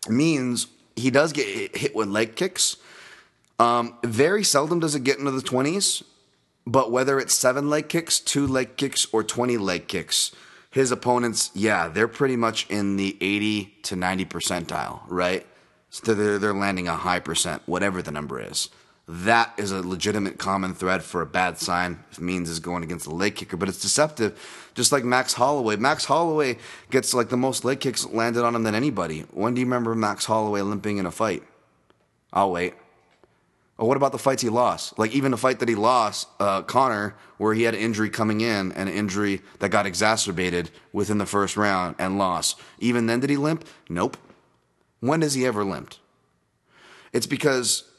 Means he does get hit with leg kicks. Um, very seldom does it get into the 20s, but whether it's seven leg kicks, two leg kicks, or 20 leg kicks, his opponents, yeah, they're pretty much in the 80 to 90 percentile, right? So they're, they're landing a high percent, whatever the number is. That is a legitimate common thread for a bad sign if Means is going against the leg kicker, but it's deceptive, just like Max Holloway. Max Holloway gets like the most leg kicks landed on him than anybody. When do you remember Max Holloway limping in a fight? I'll wait. Or what about the fights he lost? Like even the fight that he lost, uh, Conor, where he had an injury coming in and an injury that got exacerbated within the first round and lost. Even then, did he limp? Nope. When has he ever limped? It's because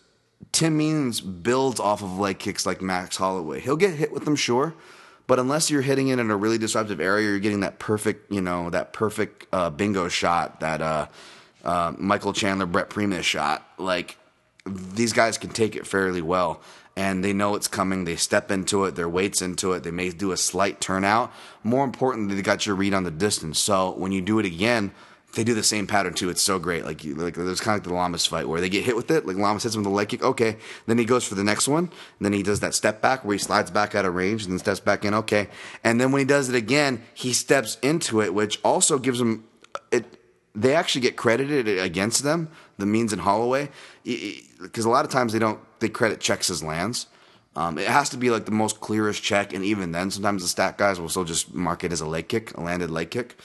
Tim Means builds off of leg kicks like Max Holloway. He'll get hit with them, sure, but unless you're hitting it in a really disruptive area, you're getting that perfect, you know, that perfect uh, bingo shot, that uh, uh, Michael Chandler, Brent Primus shot. Like these guys can take it fairly well. And they know it's coming. They step into it. Their weight's into it. They may do a slight turnout. More importantly, they got your read on the distance. So when you do it again, they do the same pattern too. It's so great. Like, like there's kind of like the Lamas fight where they get hit with it. Like Lamas hits him with a leg kick. Okay, then he goes for the next one. Then he does that step back where he slides back out of range and then steps back in. Okay, and then when he does it again, he steps into it, which also gives him it. They actually get credited against them. The Means and Holloway, because a lot of times they don't. They credit checks as lands. Um, it has to be like the most clearest check, and even then, sometimes the stat guys will still just mark it as a leg kick, a landed leg kick.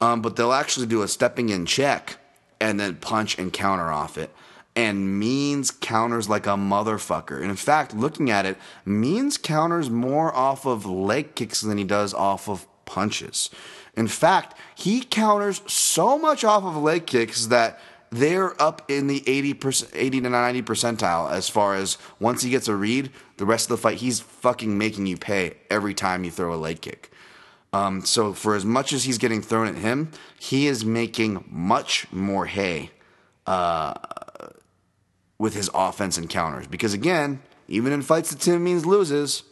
Um, but they'll actually do a stepping in check and then punch and counter off it. And Means counters like a motherfucker. And in fact, looking at it, Means counters more off of leg kicks than he does off of punches. In fact, he counters so much off of leg kicks that they're up in the 80%, 80 to 90 percentile as far as once he gets a read, the rest of the fight, he's fucking making you pay every time you throw a leg kick. Um, so for as much as he's getting thrown at him, he is making much more hay uh, with his offense and counters. Because again, even in fights that Tim Means loses,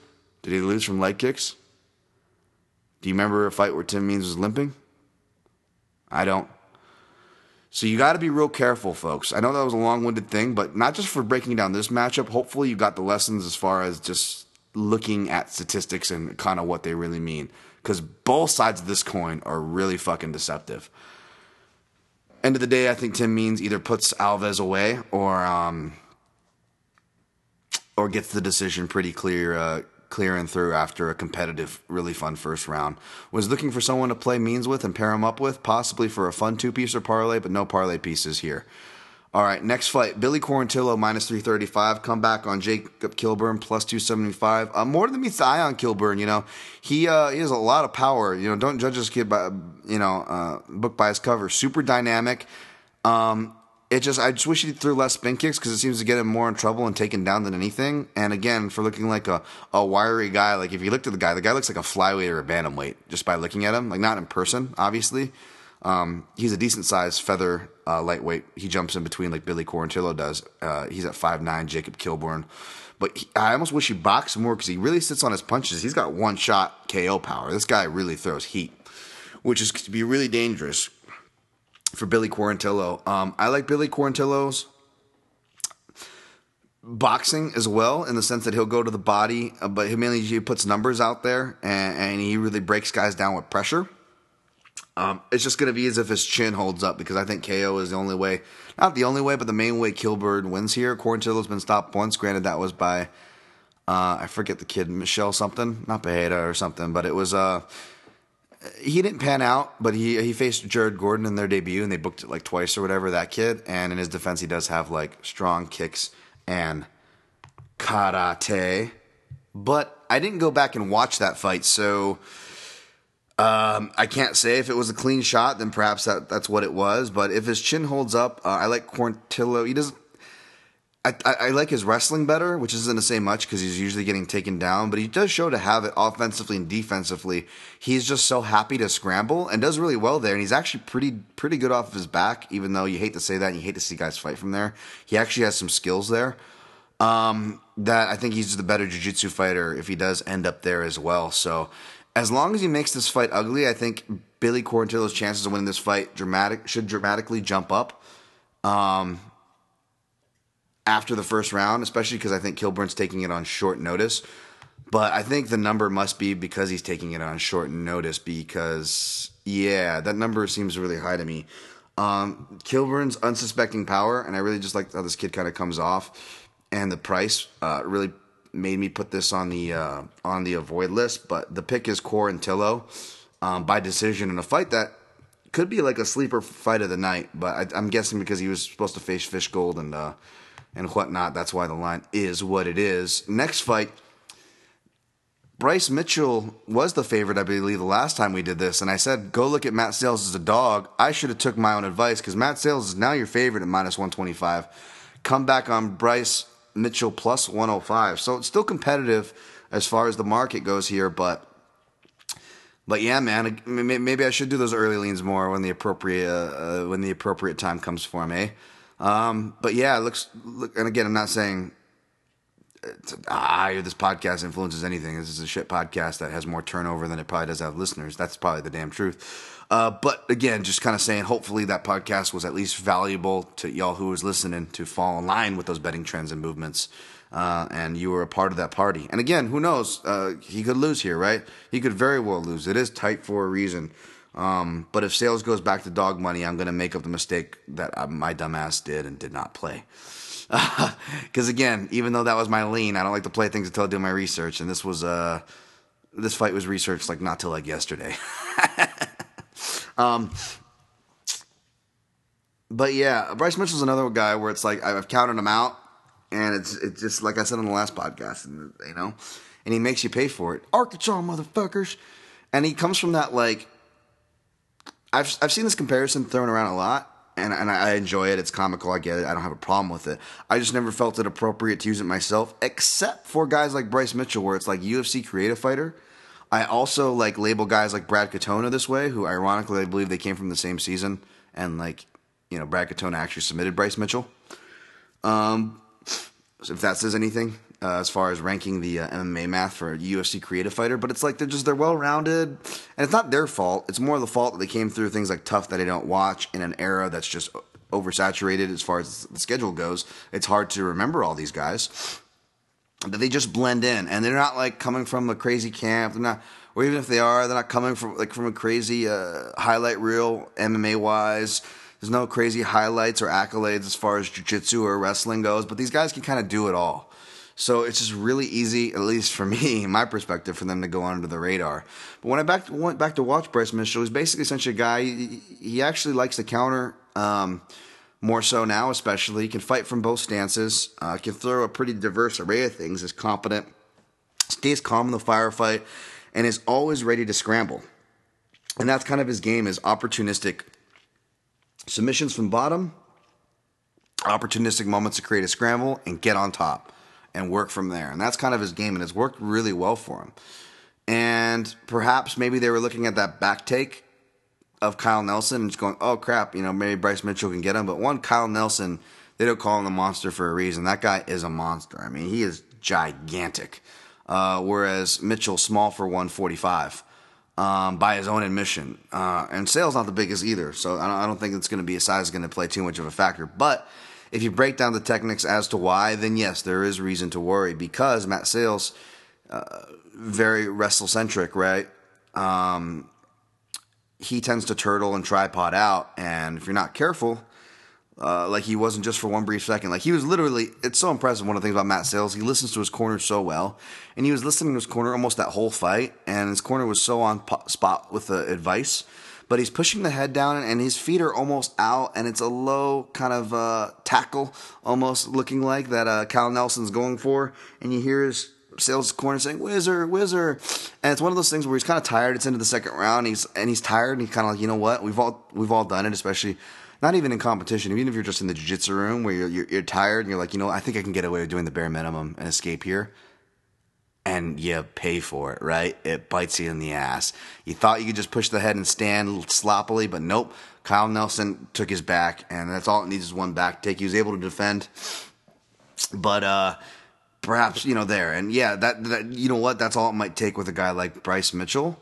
did he lose from leg kicks? Do you remember a fight where Tim Means was limping? I don't. So you got to be real careful, folks. I know that was a long-winded thing, but not just for breaking down this matchup. Hopefully, you got the lessons as far as just looking at statistics and kind of what they really mean because both sides of this coin are really fucking deceptive. End of the day, I think Tim Means either puts Alves away or um, or gets the decision pretty clear, uh, clear and through after a competitive, really fun first round. Was looking for someone to play Means with and pair him up with, possibly for a fun two piece or parlay, but no parlay pieces here. All right, next fight. Billy Quarantillo minus 335. Come back on Jacob Kilburn plus 275. Uh, more than meets the eye on Kilburn, you know. He uh, he has a lot of power. You know, don't judge this kid by, you know, uh, book by his cover. Super dynamic. Um, it just, I just wish he threw less spin kicks because it seems to get him more in trouble and taken down than anything. And again, for looking like a, a wiry guy, like if you looked at the guy, the guy looks like a flyweight or a bantamweight just by looking at him. Like not in person, obviously. Um, he's a decent sized feather uh, lightweight. He jumps in between like Billy Quarantillo does. Uh, he's at five nine. Jacob Kilburn. But he, I almost wish he boxed more because he really sits on his punches. He's got one shot KO power. This guy really throws heat, which is to be really dangerous for Billy Quarantillo. Um, I like Billy Quarantillo's boxing as well in the sense that he'll go to the body, uh, but he mainly he puts numbers out there and, and he really breaks guys down with pressure. Um, it's just going to be as if his chin holds up because I think KO is the only way, not the only way, but the main way Kilburn wins here. Quarantillo's been stopped once. Granted, that was by, uh, I forget the kid, Michelle something, not Beheda or something, but it was, uh, he didn't pan out, but he he faced Jared Gordon in their debut, and they booked it like twice or whatever. That kid, and in his defense, he does have like strong kicks and karate. But I didn't go back and watch that fight, so Um, I can't say if it was a clean shot, then perhaps that, that's what it was. But if his chin holds up, uh, I like Quarantillo. He doesn't. I, I, like his wrestling better, which isn't to say much because he's usually getting taken down, but he does show to have it offensively and defensively. He's just so happy to scramble and does really well there. And he's actually pretty pretty good off of his back, even though you hate to say that and you hate to see guys fight from there. He actually has some skills there. Um, that I think he's the better jiu-jitsu fighter if he does end up there as well. So as long as he makes this fight ugly, I think Billy Quarantillo's chances of winning this fight dramatic should dramatically jump up. Um, after the first round, especially because I think Kilburn's taking it on short notice. But I think the number must be because he's taking it on short notice. Because yeah, that number seems really high to me. Um, Kilburn's unsuspecting power, and I really just like how this kid kind of comes off, and the price uh, really made me put this on the uh, on the avoid list. But the pick is Quarantillo um, by decision in a fight that could be like a sleeper fight of the night. But I, am guessing because he was supposed to face Fishgold and uh, and whatnot. That's why the line is what it is. Next fight, Bryce Mitchell was the favorite, I believe, the last time we did this, and I said go look at Matt Sayles as a dog. I should have took my own advice because Matt Sayles is now your favorite at minus one twenty five. Come back on Bryce Mitchell plus one hundred five. so it's still competitive as far as the market goes here, but. But yeah, man, maybe I should do those early leans more when the appropriate uh, when the appropriate time comes for me. Eh? Um, but yeah, it looks. Look, and again, I'm not saying ah, this podcast influences anything. This is a shit podcast that has more turnover than it probably does have listeners. That's probably the damn truth. Uh, but again, just kind of saying, hopefully that podcast was at least valuable to y'all who was listening to fall in line with those betting trends and movements. Uh, and you were a part of that party. And again, who knows? Uh, he could lose here, right? He could very well lose. It is tight for a reason. Um, but if Sayles goes back to dog money, I'm going to make up the mistake that uh, my dumbass did and did not play. <laughs> Because again, even though that was my lean, I don't like to play things until I do my research. And this was uh, this fight was researched like not till like yesterday. <laughs> um, but yeah, Bryce Mitchell's another guy where it's like I've counted him out, and it's it's just like I said on the last podcast, you know, and he makes you pay for it. Arkansas motherfuckers, and he comes from that like I've I've seen this comparison thrown around a lot, and and I enjoy it. It's comical. I get it. I don't have a problem with it. I just never felt it appropriate to use it myself, except for guys like Bryce Mitchell, where it's like UFC creative fighter. I also like label guys like Brad Katona this way, who ironically I believe they came from the same season, and like you know Brad Katona actually submitted Bryce Mitchell. Um, so if that says anything, uh, as far as ranking the uh, MMA math for a UFC creative fighter, but it's like they're just they're well rounded, and it's not their fault. It's more the fault that they came through things like TUF that I don't watch in an era that's just oversaturated as far as the schedule goes. It's hard to remember all these guys, That they just blend in, and they're not like coming from a crazy camp. They're not, or even if they are, they're not coming from like from a crazy uh, highlight reel MMA wise. There's no crazy highlights or accolades as far as jiu-jitsu or wrestling goes, but these guys can kind of do it all. So it's just really easy, at least for <laughs> me, my perspective, for them to go under the radar. But when I back, went back to watch Bryce Mitchell, he's basically essentially a guy, he, he actually likes to counter um, more so now, especially. He can fight from both stances, uh, can throw a pretty diverse array of things, is competent, stays calm in the firefight, and is always ready to scramble. And that's kind of his game is opportunistic submissions from bottom, opportunistic moments to create a scramble, and get on top and work from there. And that's kind of his game, and it's worked really well for him. And perhaps maybe they were looking at that back take of Kyle Nelson and just going, oh crap, you know, maybe Bryce Mitchell can get him. But one, Kyle Nelson, they don't call him the monster for a reason. That guy is a monster. I mean, he is gigantic. Uh, whereas Mitchell, small for 145. Um, by his own admission. Uh, and Sayles' not the biggest either, so I don't, I don't think it's going to be a size going to play too much of a factor. But if you break down the techniques as to why, then yes, there is reason to worry because Matt Sayles, uh, very wrestle centric, right? Um, he tends to turtle and tripod out, and if you're not careful, uh, like he wasn't just for one brief second. Like he was literally, it's so impressive. One of the things about Matt Sayles, he listens to his corner so well, and he was listening to his corner almost that whole fight, and his corner was so on spot with the advice but he's pushing the head down and his feet are almost out and it's a low kind of uh, tackle almost looking like that uh, Kyle Nelson's going for and you hear his Sayles corner saying "Whizzer, Whizzer," and it's one of those things where he's kind of tired. It's into the second round. He's and he's tired. and He's kind of like, you know what? We've all we've all done it, especially not even in competition. Even if you're just in the jiu-jitsu room where you're, you're you're tired and you're like, you know, I think I can get away with doing the bare minimum and escape here and you pay for it, right? It bites you in the ass. You thought you could just push the head and stand sloppily, but nope. Kyle Nelson took his back, and that's all it needs is one back take. He was able to defend, but uh, perhaps you know there, and yeah, that, that you know what? That's all it might take with a guy like Bryce Mitchell.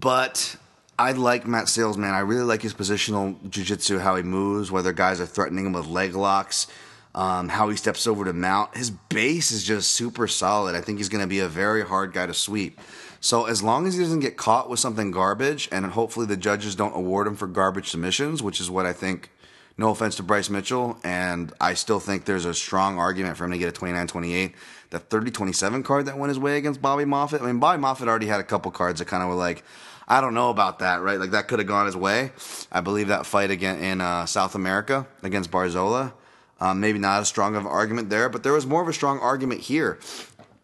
But I like Matt Sayles, man. I really like his positional jiu-jitsu, how he moves, whether guys are threatening him with leg locks um, how he steps over to mount. His base is just super solid. I think he's going to be a very hard guy to sweep. So as long as he doesn't get caught with something garbage, and hopefully the judges don't award him for garbage submissions, which is what I think. No offense to Bryce Mitchell, and I still think there's a strong argument for him to get a 29-28. The 30-27 card that went his way against Bobby Moffett. I mean, Bobby Moffett already had a couple cards that kind of were like, I don't know about that, right? Like that could have gone his way. I believe that fight again in uh, South America against Barzola um, maybe not as strong of an argument there, but there was more of a strong argument here.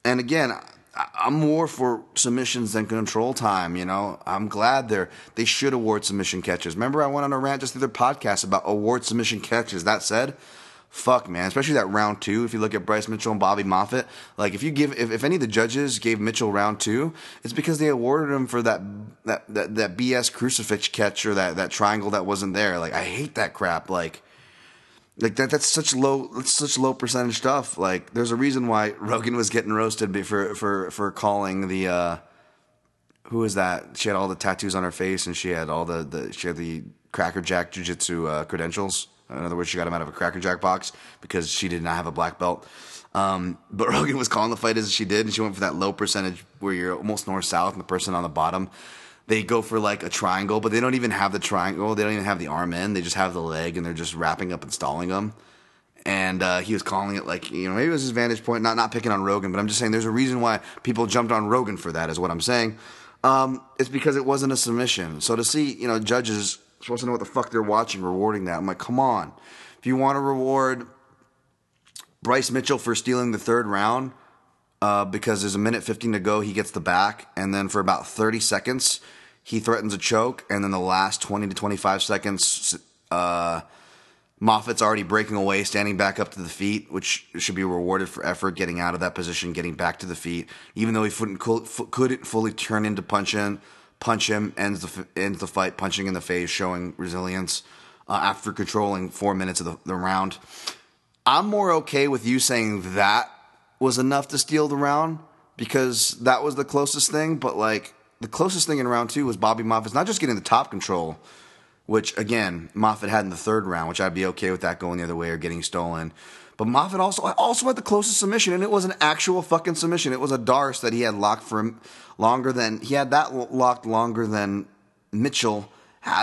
And again, I'm more for submissions than control time. You know, I'm glad they're they should award submission catches. Remember, I went on a rant just the other podcast about award submission catches. That said, fuck man, especially that round two. If you look at Bryce Mitchell and Bobby Moffett, like if you give if, if any of the judges gave Mitchell round two, it's because they awarded him for that that that, that BS crucifix catch or that that triangle that wasn't there. Like I hate that crap. Like like that that's such low that's such low percentage stuff. Like there's a reason why <laughs> Rogan was getting roasted for for for calling the uh who is that? She had all the tattoos on her face and she had all the, the she had the Cracker Jack Jiu Jitsu uh, credentials. In other words, she got them out of a Cracker Jack box because she did not have a black belt. Um, but <laughs> Rogan was calling the fight as she did, and she went for that low percentage where you're almost north south, and the person on the bottom they go for like a triangle, but they don't even have the triangle. They don't even have the arm in. They just have the leg, and they're just wrapping up and stalling them. And uh, he was calling it like you know maybe it was his vantage point. Not not picking on Rogan, but I'm just saying there's a reason why people jumped on Rogan for that. Is what I'm saying. Um, it's because it wasn't a submission. So to see you know judges supposed to know what the fuck they're watching, rewarding that. I'm like, come on. If you want to reward Bryce Mitchell for stealing the third round, uh, because there's a minute 15 to go, he gets the back, and then for about 30 seconds, he threatens a choke, and then the last 20 to 25 seconds, uh, Moffett's already breaking away, standing back up to the feet, which should be rewarded for effort, getting out of that position, getting back to the feet. Even though he couldn't fully turn into punch in, punch him, ends the ends the fight, punching in the face, showing resilience uh, after controlling four minutes of the, the round. I'm more okay with you saying that was enough to steal the round because that was the closest thing, but like the closest thing in round two was Bobby Moffett's not just getting the top control, which again Moffett had in the third round, which I'd be okay with that going the other way or getting stolen. But Moffett also also had the closest submission, and it was an actual fucking submission. It was a Darce that he had locked for longer than he had that locked longer than Mitchell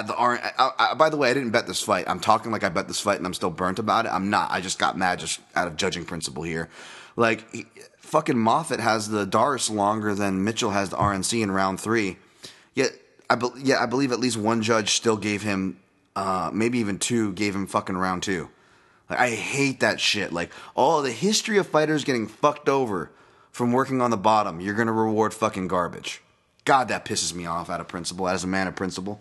the by the way, I didn't bet this fight. I'm talking like I bet this fight, and I'm still burnt about it. I'm not. I just got mad just out of judging principle here. Like fucking Moffett has the Darce longer than Mitchell has the RNC in round three. Yet, I be- yeah, I believe at least one judge still gave him, uh, maybe even two, gave him fucking round two. Like, I hate that shit. Like, oh, the history of fighters getting fucked over from working on the bottom. You're gonna reward fucking garbage. God, that pisses me off out of principle, as a man of principle.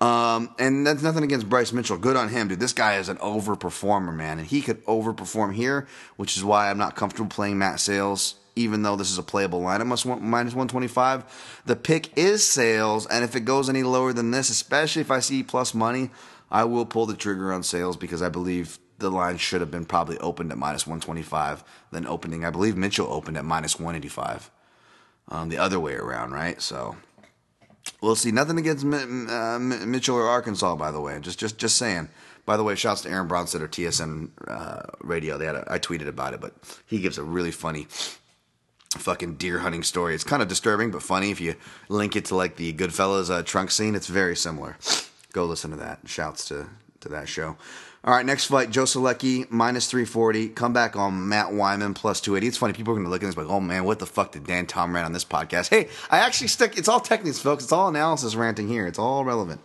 Um, and that's nothing against Bryce Mitchell. Good on him, dude. This guy is an overperformer, man, and he could overperform here, which is why I'm not comfortable playing Matt Sayles. Even though this is a playable line at minus 125, the pick is Sayles, and if it goes any lower than this, especially if I see plus money, I will pull the trigger on Sayles because I believe the line should have been probably opened at minus 125 than opening. I believe Mitchell opened at minus 185. Um, the other way around, right? So We'll see. Nothing against uh, Mitchell or Arkansas, by the way. Just, just, just saying. By the way, shouts to Aaron Bronsteter or TSN uh, Radio. They had a, I tweeted about it, but he gives a really funny fucking deer hunting story. It's kind of disturbing, but funny if you link it to like the Goodfellas uh, trunk scene. It's very similar. Go listen to that. Shouts to to that show. All right, next fight, Joe Solecki, minus 340. Come back on Matt Wiman, plus 280. It's funny, people are going to look at this like, oh man, what the fuck did Dan Tom rant on this podcast? Hey, I actually stick, it's all techniques, folks. It's all analysis ranting here. It's all relevant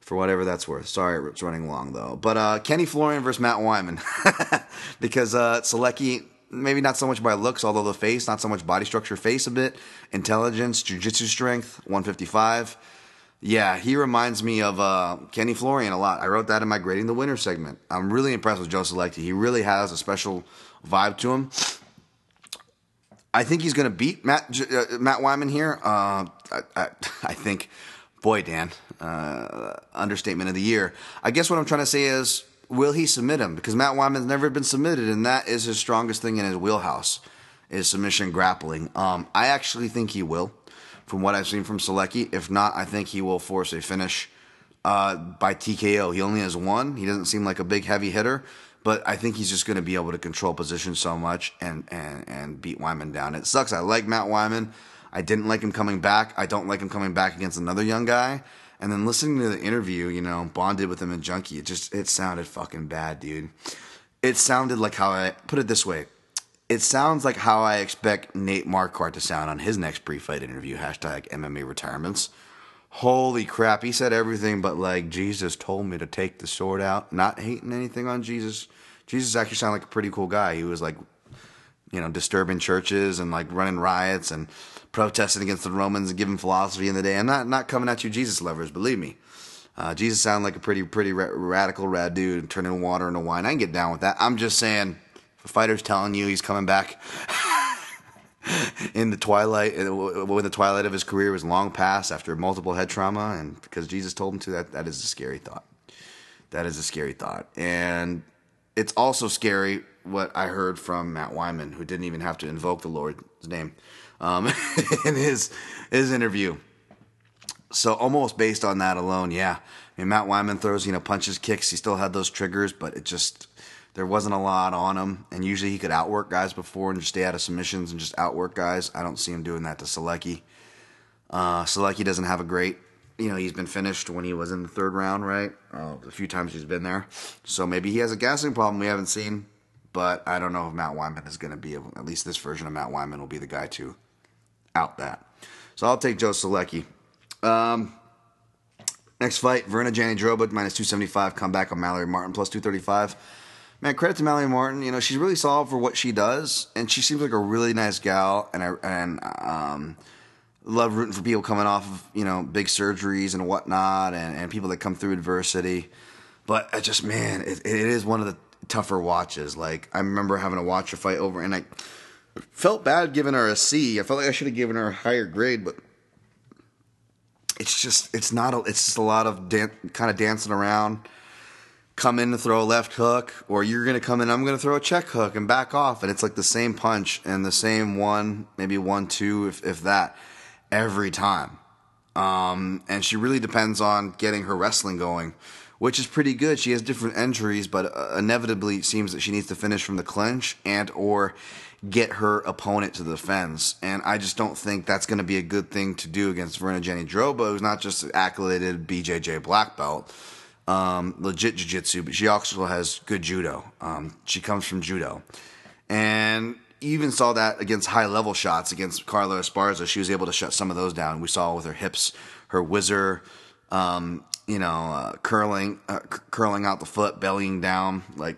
for whatever that's worth. Sorry, it's running long though. But uh, Kenny Florian versus Matt Wiman. <laughs> because uh, Solecki maybe not so much by looks, although the face, not so much body structure, face a bit, intelligence, jiu-jitsu strength, 155. Yeah, he reminds me of uh, Kenny Florian a lot. I wrote that in my grading the winner segment. I'm really impressed with Joe Solecki. He really has a special vibe to him. I think he's going to beat Matt uh, Matt Wiman here. Uh, I, I, <laughs> I, think, boy, Dan, uh, understatement of the year. I guess what I'm trying to say is, will he submit him? Because Matt Wiman's never been submitted, and that is his strongest thing in his wheelhouse is submission grappling. Um, I actually think he will, from what I've seen from Solecki. If not, I think he will force a finish uh, by TKO. He only has one. He doesn't seem like a big heavy hitter but I think he's just going to be able to control position so much and, and, and beat Wiman down. It sucks. I like Matt Wiman. I didn't like him coming back. I don't like him coming back against another young guy. And then listening to the interview, you know, bonded with him in Junkie, it just it sounded fucking bad, dude. It sounded like how I put it this way. It sounds like how I expect Nate Marquardt to sound on his next pre-fight interview. Hashtag MMA retirements. Holy crap, he said everything but like Jesus told me to take the sword out. Not hating anything on Jesus. Jesus actually sounded like a pretty cool guy. He was like, you know, disturbing churches and like running riots and protesting against the Romans and giving philosophy in the day. I'm not not coming at you, Jesus lovers. Believe me, uh, Jesus sounded like a pretty pretty ra- radical rad dude, turning water into wine. I can get down with that. I'm just saying, a fighter's telling you he's coming back. <laughs> in the twilight, when the twilight of his career was long past after multiple head trauma, and because Jesus told him to, that that is a scary thought. That is a scary thought, and it's also scary what I heard from Matt Wiman, who didn't even have to invoke the Lord's name um, <laughs> in his his interview. So almost based on that alone, yeah. I mean, Matt Wiman throws, you know, punches, kicks. He still had those triggers, but it just there wasn't a lot on him, and usually he could outwork guys before and just stay out of submissions and just outwork guys. I don't see him doing that to Solecki. Uh, Solecki doesn't have a great, you know, he's been finished when he was in the third round, right? Uh, a few times he's been there. So maybe he has a gassing problem we haven't seen, but I don't know if Matt Wiman is going to be, able, at least this version of Matt Wiman will be the guy to out that. So I'll take Joe Solecki. Um, next fight, Virna Jandiroba, minus 275, comeback on Mallory Martin, plus 235 man, credit to Mallory Martin. You know, she's really solid for what she does, and she seems like a really nice gal. And I and um, love rooting for people coming off of you know big surgeries and whatnot, and, and people that come through adversity. But I just man, it, it is one of the tougher watches. Like I remember having to watch her fight over, and I felt bad giving her a C. I felt like I should have given her a higher grade, but it's just it's not a, it's just a lot of dan- kind of dancing around come in to throw a left hook, or you're going to come in, I'm going to throw a check hook and back off. And it's like the same punch and the same one, maybe one, two, if, if that, every time. Um, and she really depends on getting her wrestling going, which is pretty good. She has different entries, but uh, inevitably it seems that she needs to finish from the clinch and or get her opponent to the fence. And I just don't think that's going to be a good thing to do against Virna Jandiroba, who's not just an accoladed BJJ black belt um, legit jiu-jitsu, but she also has good judo. Um, she comes from judo. And even saw that against high level shots against Carla Esparza. She was able to shut some of those down. We saw with her hips, her whizzer, um, you know, uh, curling, uh, c- curling out the foot, bellying down. Like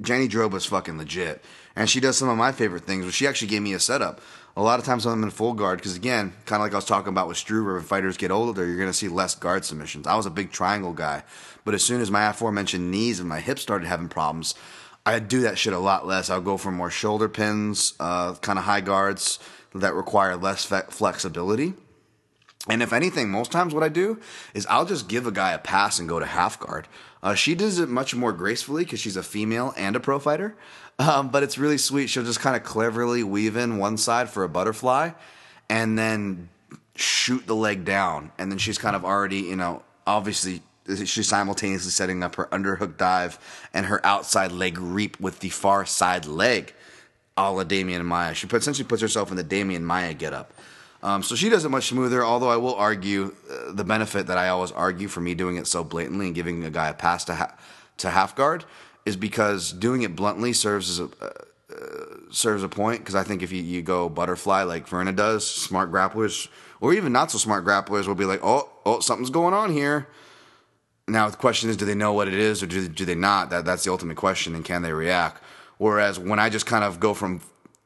Jandiroba is fucking legit, and she does some of my favorite things. But she actually gave me a setup a lot of times when I'm in full guard because again, kind of like I was talking about with Struve, when fighters get older, you're going to see less guard submissions. I was a big triangle guy, but as soon as my aforementioned knees and my hips started having problems, I do that shit a lot less. I'll go for more shoulder pins, uh, kind of high guards that require less fe- flexibility. And if anything, most times what I do is I'll just give a guy a pass and go to half guard. Uh, she does it much more gracefully because she's a female and a pro fighter. Um, but it's really sweet. She'll just kind of cleverly weave in one side for a butterfly and then shoot the leg down. And then she's kind of already, you know, obviously she's simultaneously setting up her underhook dive and her outside leg reap with the far side leg a la Demian Maya. She essentially puts herself in the Demian Maya getup. Um, so she does it much smoother, although I will argue uh, the benefit that I always argue for me doing it so blatantly and giving a guy a pass to, ha- to half guard is because doing it bluntly serves as a uh, uh serves a point. Because I think if you, you go butterfly like Virna does, smart grapplers or even not so smart grapplers will be like, oh, oh, something's going on here. Now the question is, do they know what it is or do, do they not? That that's the ultimate question, and can they react? Whereas when I just kind of go from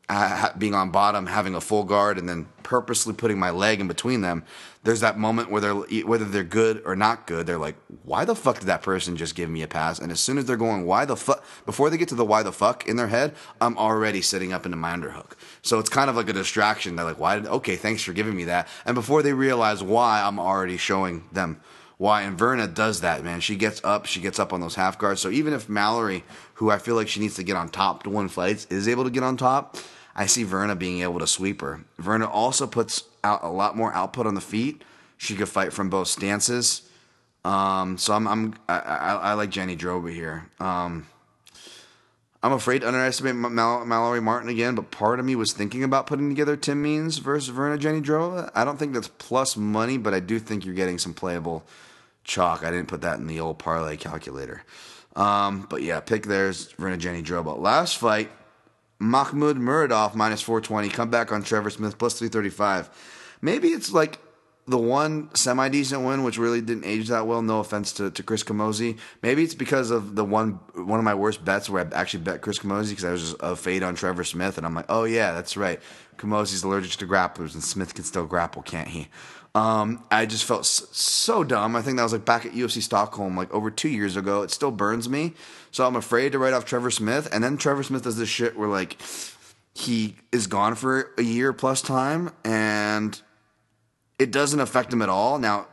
uh, being on bottom, having a full guard, and then purposely putting my leg in between them, there's that moment where they're whether they're good or not good, they're like, why the fuck did that person just give me a pass? And as soon as they're going, why the fuck, before they get to the why the fuck in their head, I'm already sitting up into my underhook. So it's kind of like a distraction. They're like, why did, okay, thanks for giving me that. And before they realize why, I'm already showing them why. And Virna does that, man. She gets up, she gets up on those half guards. So even if Mallory, who I feel like she needs to get on top to win fights, is able to get on top, I see Virna being able to sweep her. Virna also puts out a lot more output on the feet. She could fight from both stances. Um, so I'm, I'm I, I, I, like Jandiroba here. Um, I'm afraid to underestimate Mal- Mallory Martin again, but part of me was thinking about putting together Tim Means versus Virna Jenny Droba. I don't think that's plus money, but I do think you're getting some playable chalk. I didn't put that in the old parlay calculator. Um, but yeah, pick there's Virna Jenny Droba. Last fight, Mahmoud Muradov minus 420. Come back on Trevor Smith plus 335. Maybe it's like the one semi decent win, which really didn't age that well. No offense to, to Chris Camozzi. Maybe it's because of the one one of my worst bets where I actually bet Chris Camozzi because I was just a fade on Trevor Smith, and I'm like, oh yeah, that's right. Camozzi's allergic to grapplers, and Smith can still grapple, can't he? Um, I just felt so, dumb. I think that was like back at UFC Stockholm, like over two years ago. It still burns me, so I'm afraid to write off Trevor Smith. And then Trevor Smith does this shit where like he is gone for a year plus time, and it doesn't affect him at all. Now,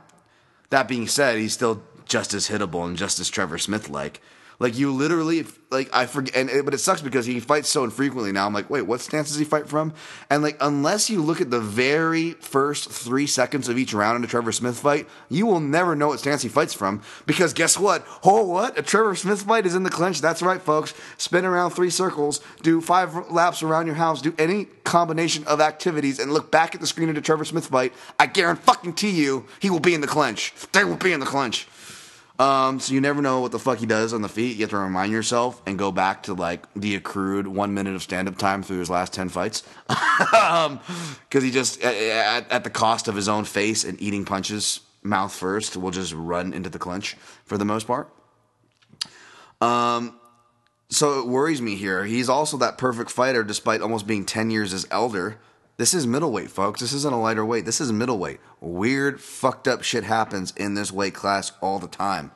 that being said, he's still just as hittable and just as Trevor Smith like. Like you literally, like I forget, and but it sucks because he fights so infrequently now. I'm like, wait, what stance does he fight from? And like, unless you look at the very first three seconds of each round in a Trevor Smith fight, you will never know what stance he fights from. Because guess what? Oh, what? A Trevor Smith fight is in the clinch. That's right, folks. Spin around three circles, do five laps around your house, do any combination of activities, and look back at the screen of the Trevor Smith fight. I guarantee you, he will be in the clinch. They will be in the clinch. Um, so you never know what the fuck he does on the feet. You have to remind yourself and go back to like the accrued one minute of stand up time through his last 10 fights. <laughs> um, cause he just, at, at the cost of his own face and eating punches mouth first, will just run into the clinch for the most part. Um, so it worries me here. He's also that perfect fighter despite almost being 10 years his elder. This is middleweight, folks. This isn't a lighter weight. This is middleweight. Weird, fucked up shit happens in this weight class all the time.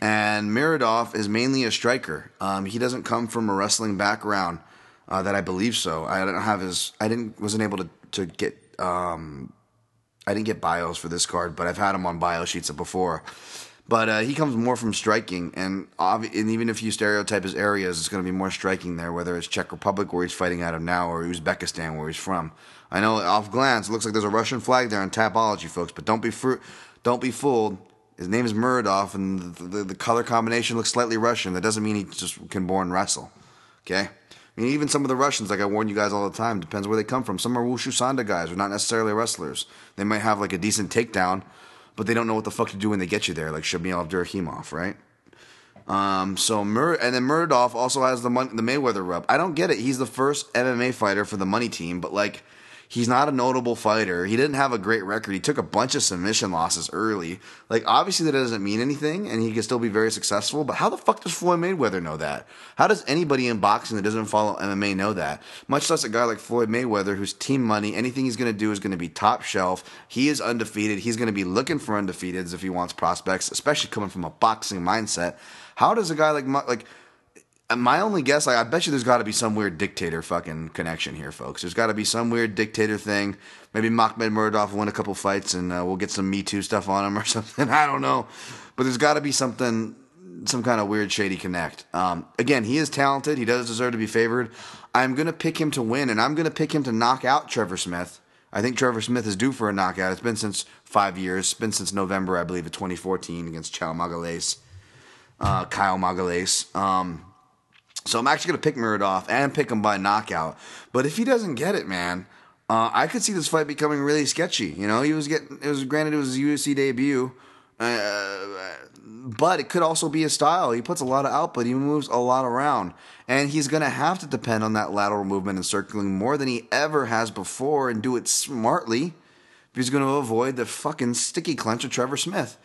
And Muradov is mainly a striker. Um, he doesn't come from a wrestling background uh, that I believe so. I don't have his. I didn't wasn't able to to get. Um, I didn't get bios for this card, but I've had him on bio sheets before. But uh, he comes more from striking, and, obvi- and even if you stereotype his areas, it's going to be more striking there, whether it's Czech Republic, where he's fighting out of now, or Uzbekistan, where he's from. I know off glance, it looks like there's a Russian flag there on Tapology, folks, but don't be fr- don't be fooled. His name is Muradov, and the, the, the, color combination looks slightly Russian. That doesn't mean he just can born wrestle. Okay? I mean, even some of the Russians, like I warn you guys all the time, depends where they come from. Some are Wushu Sanda guys, are not necessarily wrestlers. They might have like a decent takedown, but they don't know what the fuck to do when they get you there, like Shamil Abdurakhimov, right? Um, so Mur- and then Muradov also has the mon- the Mayweather rub. I don't get it. He's the first MMA fighter for the money team, but like He's not a notable fighter. He didn't have a great record. He took a bunch of submission losses early. Like, obviously, that doesn't mean anything, and he can still be very successful. But how the fuck does Floyd Mayweather know that? How does anybody in boxing that doesn't follow MMA know that? Much less a guy like Floyd Mayweather, whose team money. Anything he's going to do is going to be top shelf. He is undefeated. He's going to be looking for undefeateds if he wants prospects, especially coming from a boxing mindset. How does a guy like like my only guess, like, I bet you there's got to be some weird dictator fucking connection here, folks. There's got to be some weird dictator thing. Maybe Makhmed Muradov will win a couple fights and uh, we'll get some Me Too stuff on him or <laughs> something. I don't know. But there's got to be something, some kind of weird, shady connect. Um, again, he is talented. He does deserve to be favored. I'm going to pick him to win, and I'm going to pick him to knock out Trevor Smith. I think Trevor Smith is due for a knockout. It's been since five years. It's been since November, I believe, of 2014 against Chow Magalhaes, uh, Kyle Magalhaes. Um, so I'm actually going to pick Muradov and pick him by knockout. But if he doesn't get it, man, uh, I could see this fight becoming really sketchy. You know, he was getting it was granted it was his UFC debut, uh, but it could also be his style. He puts a lot of output. He moves a lot around, and he's going to have to depend on that lateral movement and circling more than he ever has before, and do it smartly. If he's going to avoid the fucking sticky clinch of Trevor Smith.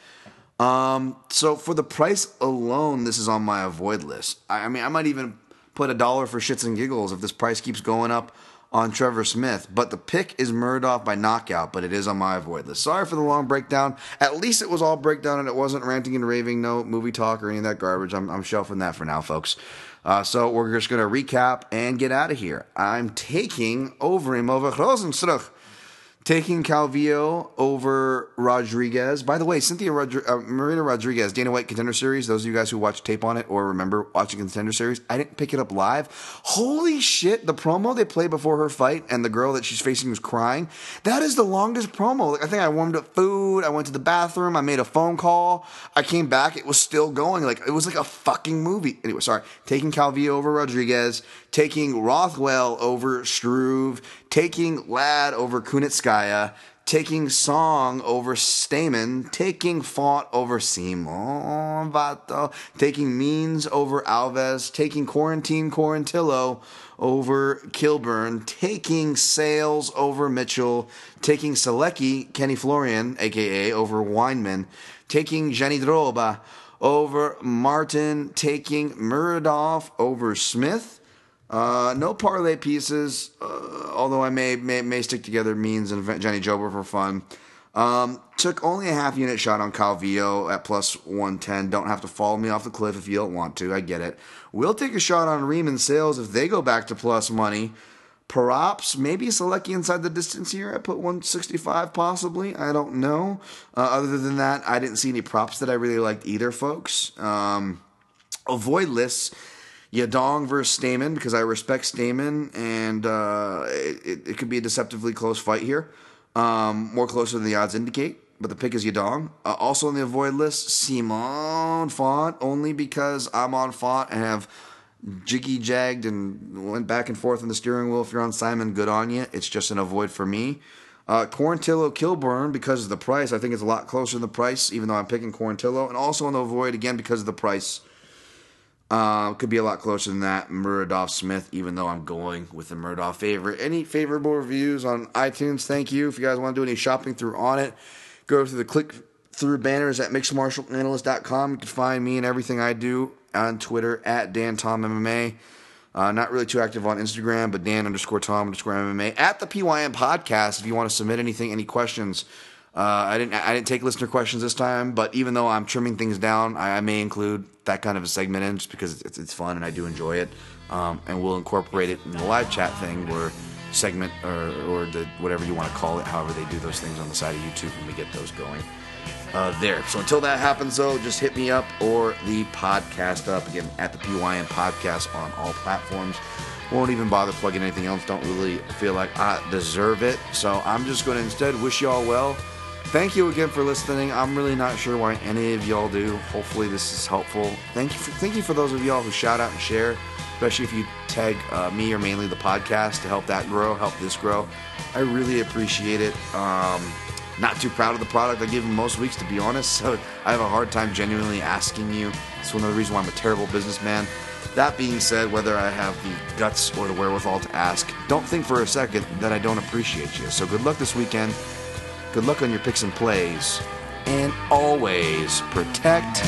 Um, so for the price alone, this is on my avoid list. I, I mean, I might even put a dollar for shits and giggles if this price keeps going up on Trevor Smith. But the pick is Muradov by knockout, but it is on my avoid list. Sorry for the long breakdown. At least it was all breakdown and it wasn't ranting and raving, no movie talk or any of that garbage. I'm, I'm shelving that for now, folks. Uh, so we're just going to recap and get out of here. I'm taking over Rozenstruik taking Calvillo over Rodriguez. By the way, Cynthia Rodri- uh, Marina Rodriguez, Dana White Contender Series. Those of you guys who watch tape on it or remember watching Contender Series, I didn't pick it up live. Holy shit! The promo they play before her fight, and the girl that she's facing was crying. That is the longest promo. Like, I think I warmed up food. I went to the bathroom. I made a phone call. I came back. It was still going. Like it was like a fucking movie. Anyway, sorry. Taking Calvillo over Rodriguez. Taking Rothwell over Struve taking Ladd over Kunitskaya, taking Song over Stamann, taking Font over Simon Vato, taking Means over Alves, taking Quarantine Quarantillo over Kilburn, taking Sayles over Mitchell, taking Solecki, Kenny Florian, aka over Wiman, taking Jandiroba over Martin, taking Muradov over Smith, uh, no parlay pieces, uh, although I may, may may stick together Means and Jandiroba for fun. Um, took only a half unit shot on Calvillo at plus 110. Don't have to follow me off the cliff if you don't want to. I get it. We'll take a shot on Ream Sayles if they go back to plus money. Props, maybe Solecki inside the distance here. I put 165 possibly. I don't know. Uh, other than that, I didn't see any props that I really liked either, folks. Um, avoid lists Yadong versus Stamann because I respect Stamann and uh, it, it, could be a deceptively close fight here. Um, more closer than the odds indicate, but the pick is Yadong. Uh, also on the avoid list, Simon Font, only because I'm on Font and have jiggy jagged and went back and forth on the steering wheel. If you're on Simon, good on you. It's just an avoid for me. Uh, Quarantillo Kilburn because of the price. I think it's a lot closer than the price, even though I'm picking Quarantillo. And also on the avoid again because of the price. Uh, could be a lot closer than that. Muradov Smith, even though I'm going with the Muradov favorite. Any favorable reviews on iTunes? Thank you. If you guys want to do any shopping through on it, go through the click through banners at mixedmartialanalyst.com. You can find me and everything I do on Twitter at Dan Tom MMA. Uh, not really too active on Instagram, but Dan underscore Tom underscore MMA at the PYN podcast. If you want to submit anything, any questions, uh, I didn't I didn't take listener questions this time, but even though I'm trimming things down, I, I may include that kind of a segment in just because it's, it's fun and I do enjoy it. Um, and we'll incorporate it in the live chat thing where segment or, or the whatever you want to call it, however they do those things on the side of YouTube when we get those going. Uh, there. So until that happens, though, just hit me up or the podcast up again at the PYN podcast on all platforms. Won't even bother plugging anything else. Don't really feel like I deserve it. So I'm just going to instead wish you all well Thank you again for listening. I'm really not sure why any of y'all do. Hopefully, this is helpful. Thank you for, thank you for those of y'all who shout out and share, especially if you tag uh, me or mainly the podcast to help that grow, help this grow. I really appreciate it. Um, not too proud of the product I give them most weeks, to be honest. <laughs> So I have a hard time genuinely asking you. It's one of the reasons why I'm a terrible businessman. That being said, whether I have the guts or the wherewithal to ask, don't think for a second that I don't appreciate you. So good luck this weekend. Good luck on your picks and plays. And always protect